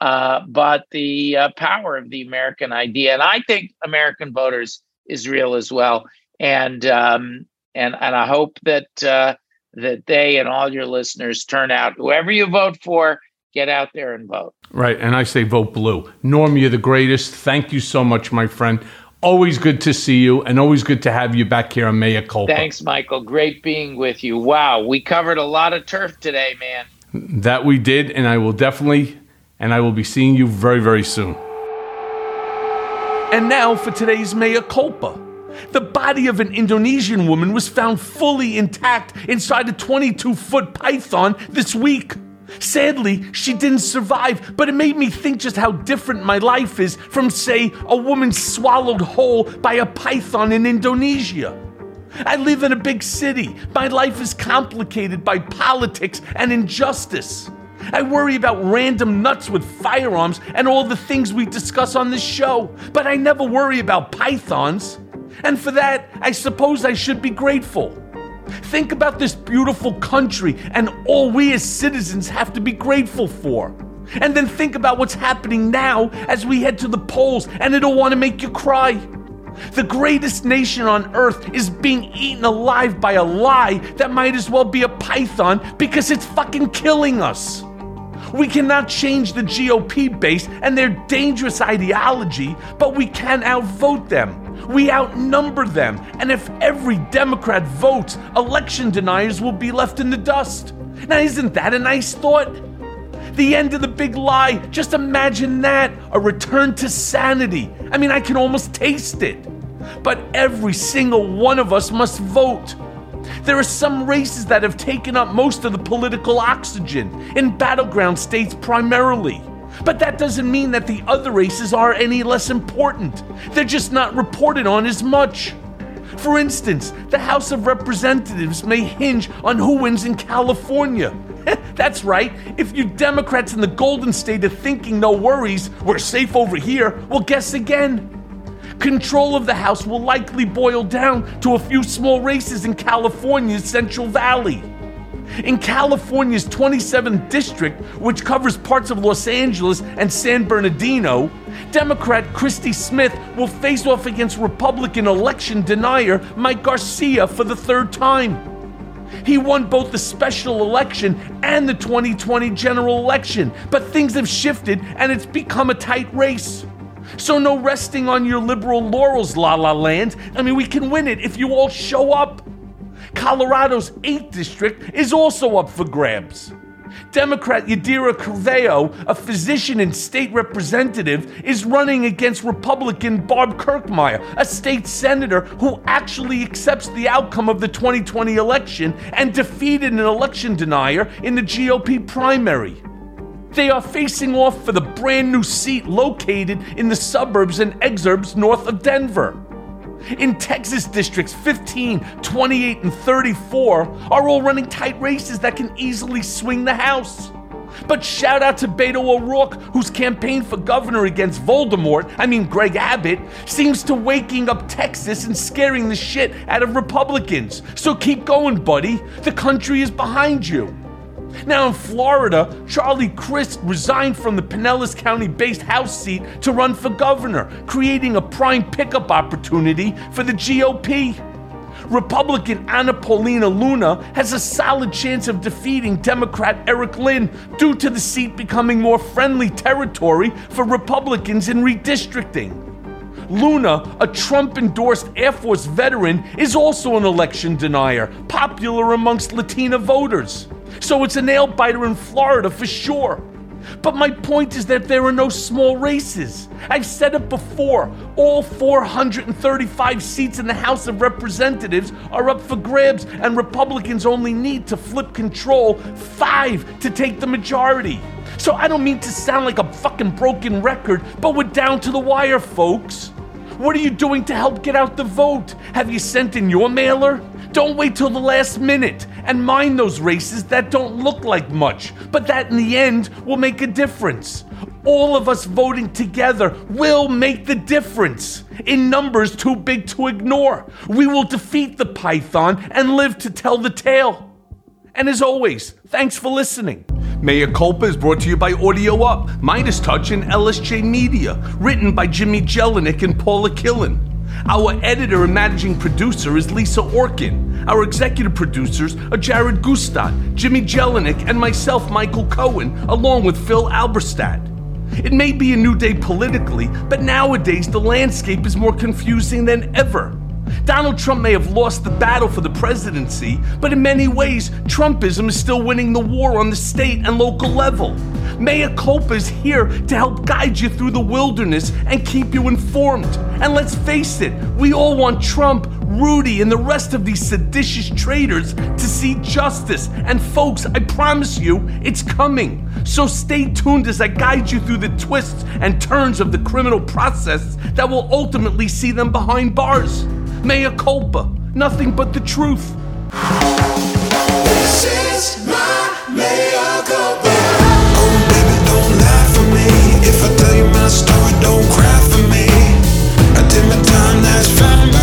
uh, but the uh, power of the American idea, and I think American voters is real as well. And um, and and I hope that uh, that they and all your listeners turn out. Whoever you vote for, get out there and vote.
Right, and I say vote blue. Norm, you're the greatest. Thank you so much, my friend. Always good to see you, and always good to have you back here on Mea Culpa.
Thanks, Michael. Great being with you. Wow, we covered a lot of turf today, man.
That we did, and I will definitely and I will be seeing you very, very soon. And now for today's mea culpa. The body of an Indonesian woman was found fully intact inside a 22 foot python this week. Sadly, she didn't survive, but it made me think just how different my life is from, say, a woman swallowed whole by a python in Indonesia. I live in a big city. My life is complicated by politics and injustice. I worry about random nuts with firearms and all the things we discuss on this show, but I never worry about pythons. And for that, I suppose I should be grateful. Think about this beautiful country and all we as citizens have to be grateful for. And then think about what's happening now as we head to the polls, and it'll want to make you cry. The greatest nation on earth is being eaten alive by a lie that might as well be a python because it's fucking killing us. We cannot change the GOP base and their dangerous ideology, but we can outvote them. We outnumber them, and if every Democrat votes, election deniers will be left in the dust. Now, isn't that a nice thought? The end of the big lie, just imagine that a return to sanity. I mean, I can almost taste it. But every single one of us must vote. There are some races that have taken up most of the political oxygen, in battleground states primarily. But that doesn't mean that the other races are any less important. They're just not reported on as much. For instance, the House of Representatives may hinge on who wins in California. That's right, if you Democrats in the Golden State are thinking no worries, we're safe over here, well, guess again. Control of the House will likely boil down to a few small races in California's Central Valley. In California's 27th district, which covers parts of Los Angeles and San Bernardino, Democrat Christy Smith will face off against Republican election denier Mike Garcia for the third time. He won both the special election and the 2020 general election, but things have shifted and it's become a tight race. So, no resting on your liberal laurels, La La Land. I mean, we can win it if you all show up. Colorado's 8th district is also up for grabs. Democrat Yadira Caraveo, a physician and state representative, is running against Republican Barb Kirkmeyer, a state senator who actually accepts the outcome of the 2020 election and defeated an election denier in the GOP primary. They are facing off for the brand new seat located in the suburbs and exurbs north of Denver. In Texas districts 15, 28, and 34 are all running tight races that can easily swing the House. But shout out to Beto O'Rourke, whose campaign for governor against Voldemort, I mean Greg Abbott, seems to waking up Texas and scaring the shit out of Republicans. So keep going, buddy. The country is behind you. Now in Florida, Charlie Crist resigned from the Pinellas County based House seat to run for governor, creating a prime pickup opportunity for the GOP. Republican Anna Paulina Luna has a solid chance of defeating Democrat Eric Lynn due to the seat becoming more friendly territory for Republicans in redistricting. Luna, a Trump endorsed Air Force veteran, is also an election denier, popular amongst Latina voters. So it's a nail biter in Florida for sure. But my point is that there are no small races. I've said it before. All 435 seats in the House of Representatives are up for grabs, and Republicans only need to flip control five to take the majority. So I don't mean to sound like a fucking broken record, but we're down to the wire, folks. What are you doing to help get out the vote? Have you sent in your mailer? Don't wait till the last minute and mind those races that don't look like much, but that in the end will make a difference. All of us voting together will make the difference. In numbers too big to ignore, we will defeat the python and live to tell the tale. And as always, thanks for listening. Mea Culpa is brought to you by Audio Up, Midas Touch, and LSJ Media. Written by Jimmy Jelinek and Paula Killen. Our editor and managing producer is Lisa Orkin. Our executive producers are Jared Gutstadt, Jimmy Jelinek, and myself, Michael Cohen, along with Phil Alberstadt. It may be a new day politically, but nowadays the landscape is more confusing than ever. Donald Trump may have lost the battle for the presidency, but in many ways, Trumpism is still winning the war on the state and local level. Mea Culpa is here to help guide you through the wilderness and keep you informed. And let's face it, we all want Trump, Rudy, and the rest of these seditious traitors to see justice. And folks, I promise you, it's coming. So stay tuned as I guide you through the twists and turns of the criminal process that will ultimately see them behind bars. Mea culpa, nothing but the truth.
This is my mea culpa. Oh, baby, don't lie for me. If I tell you my story, don't cry for me. I did my time, that's fine.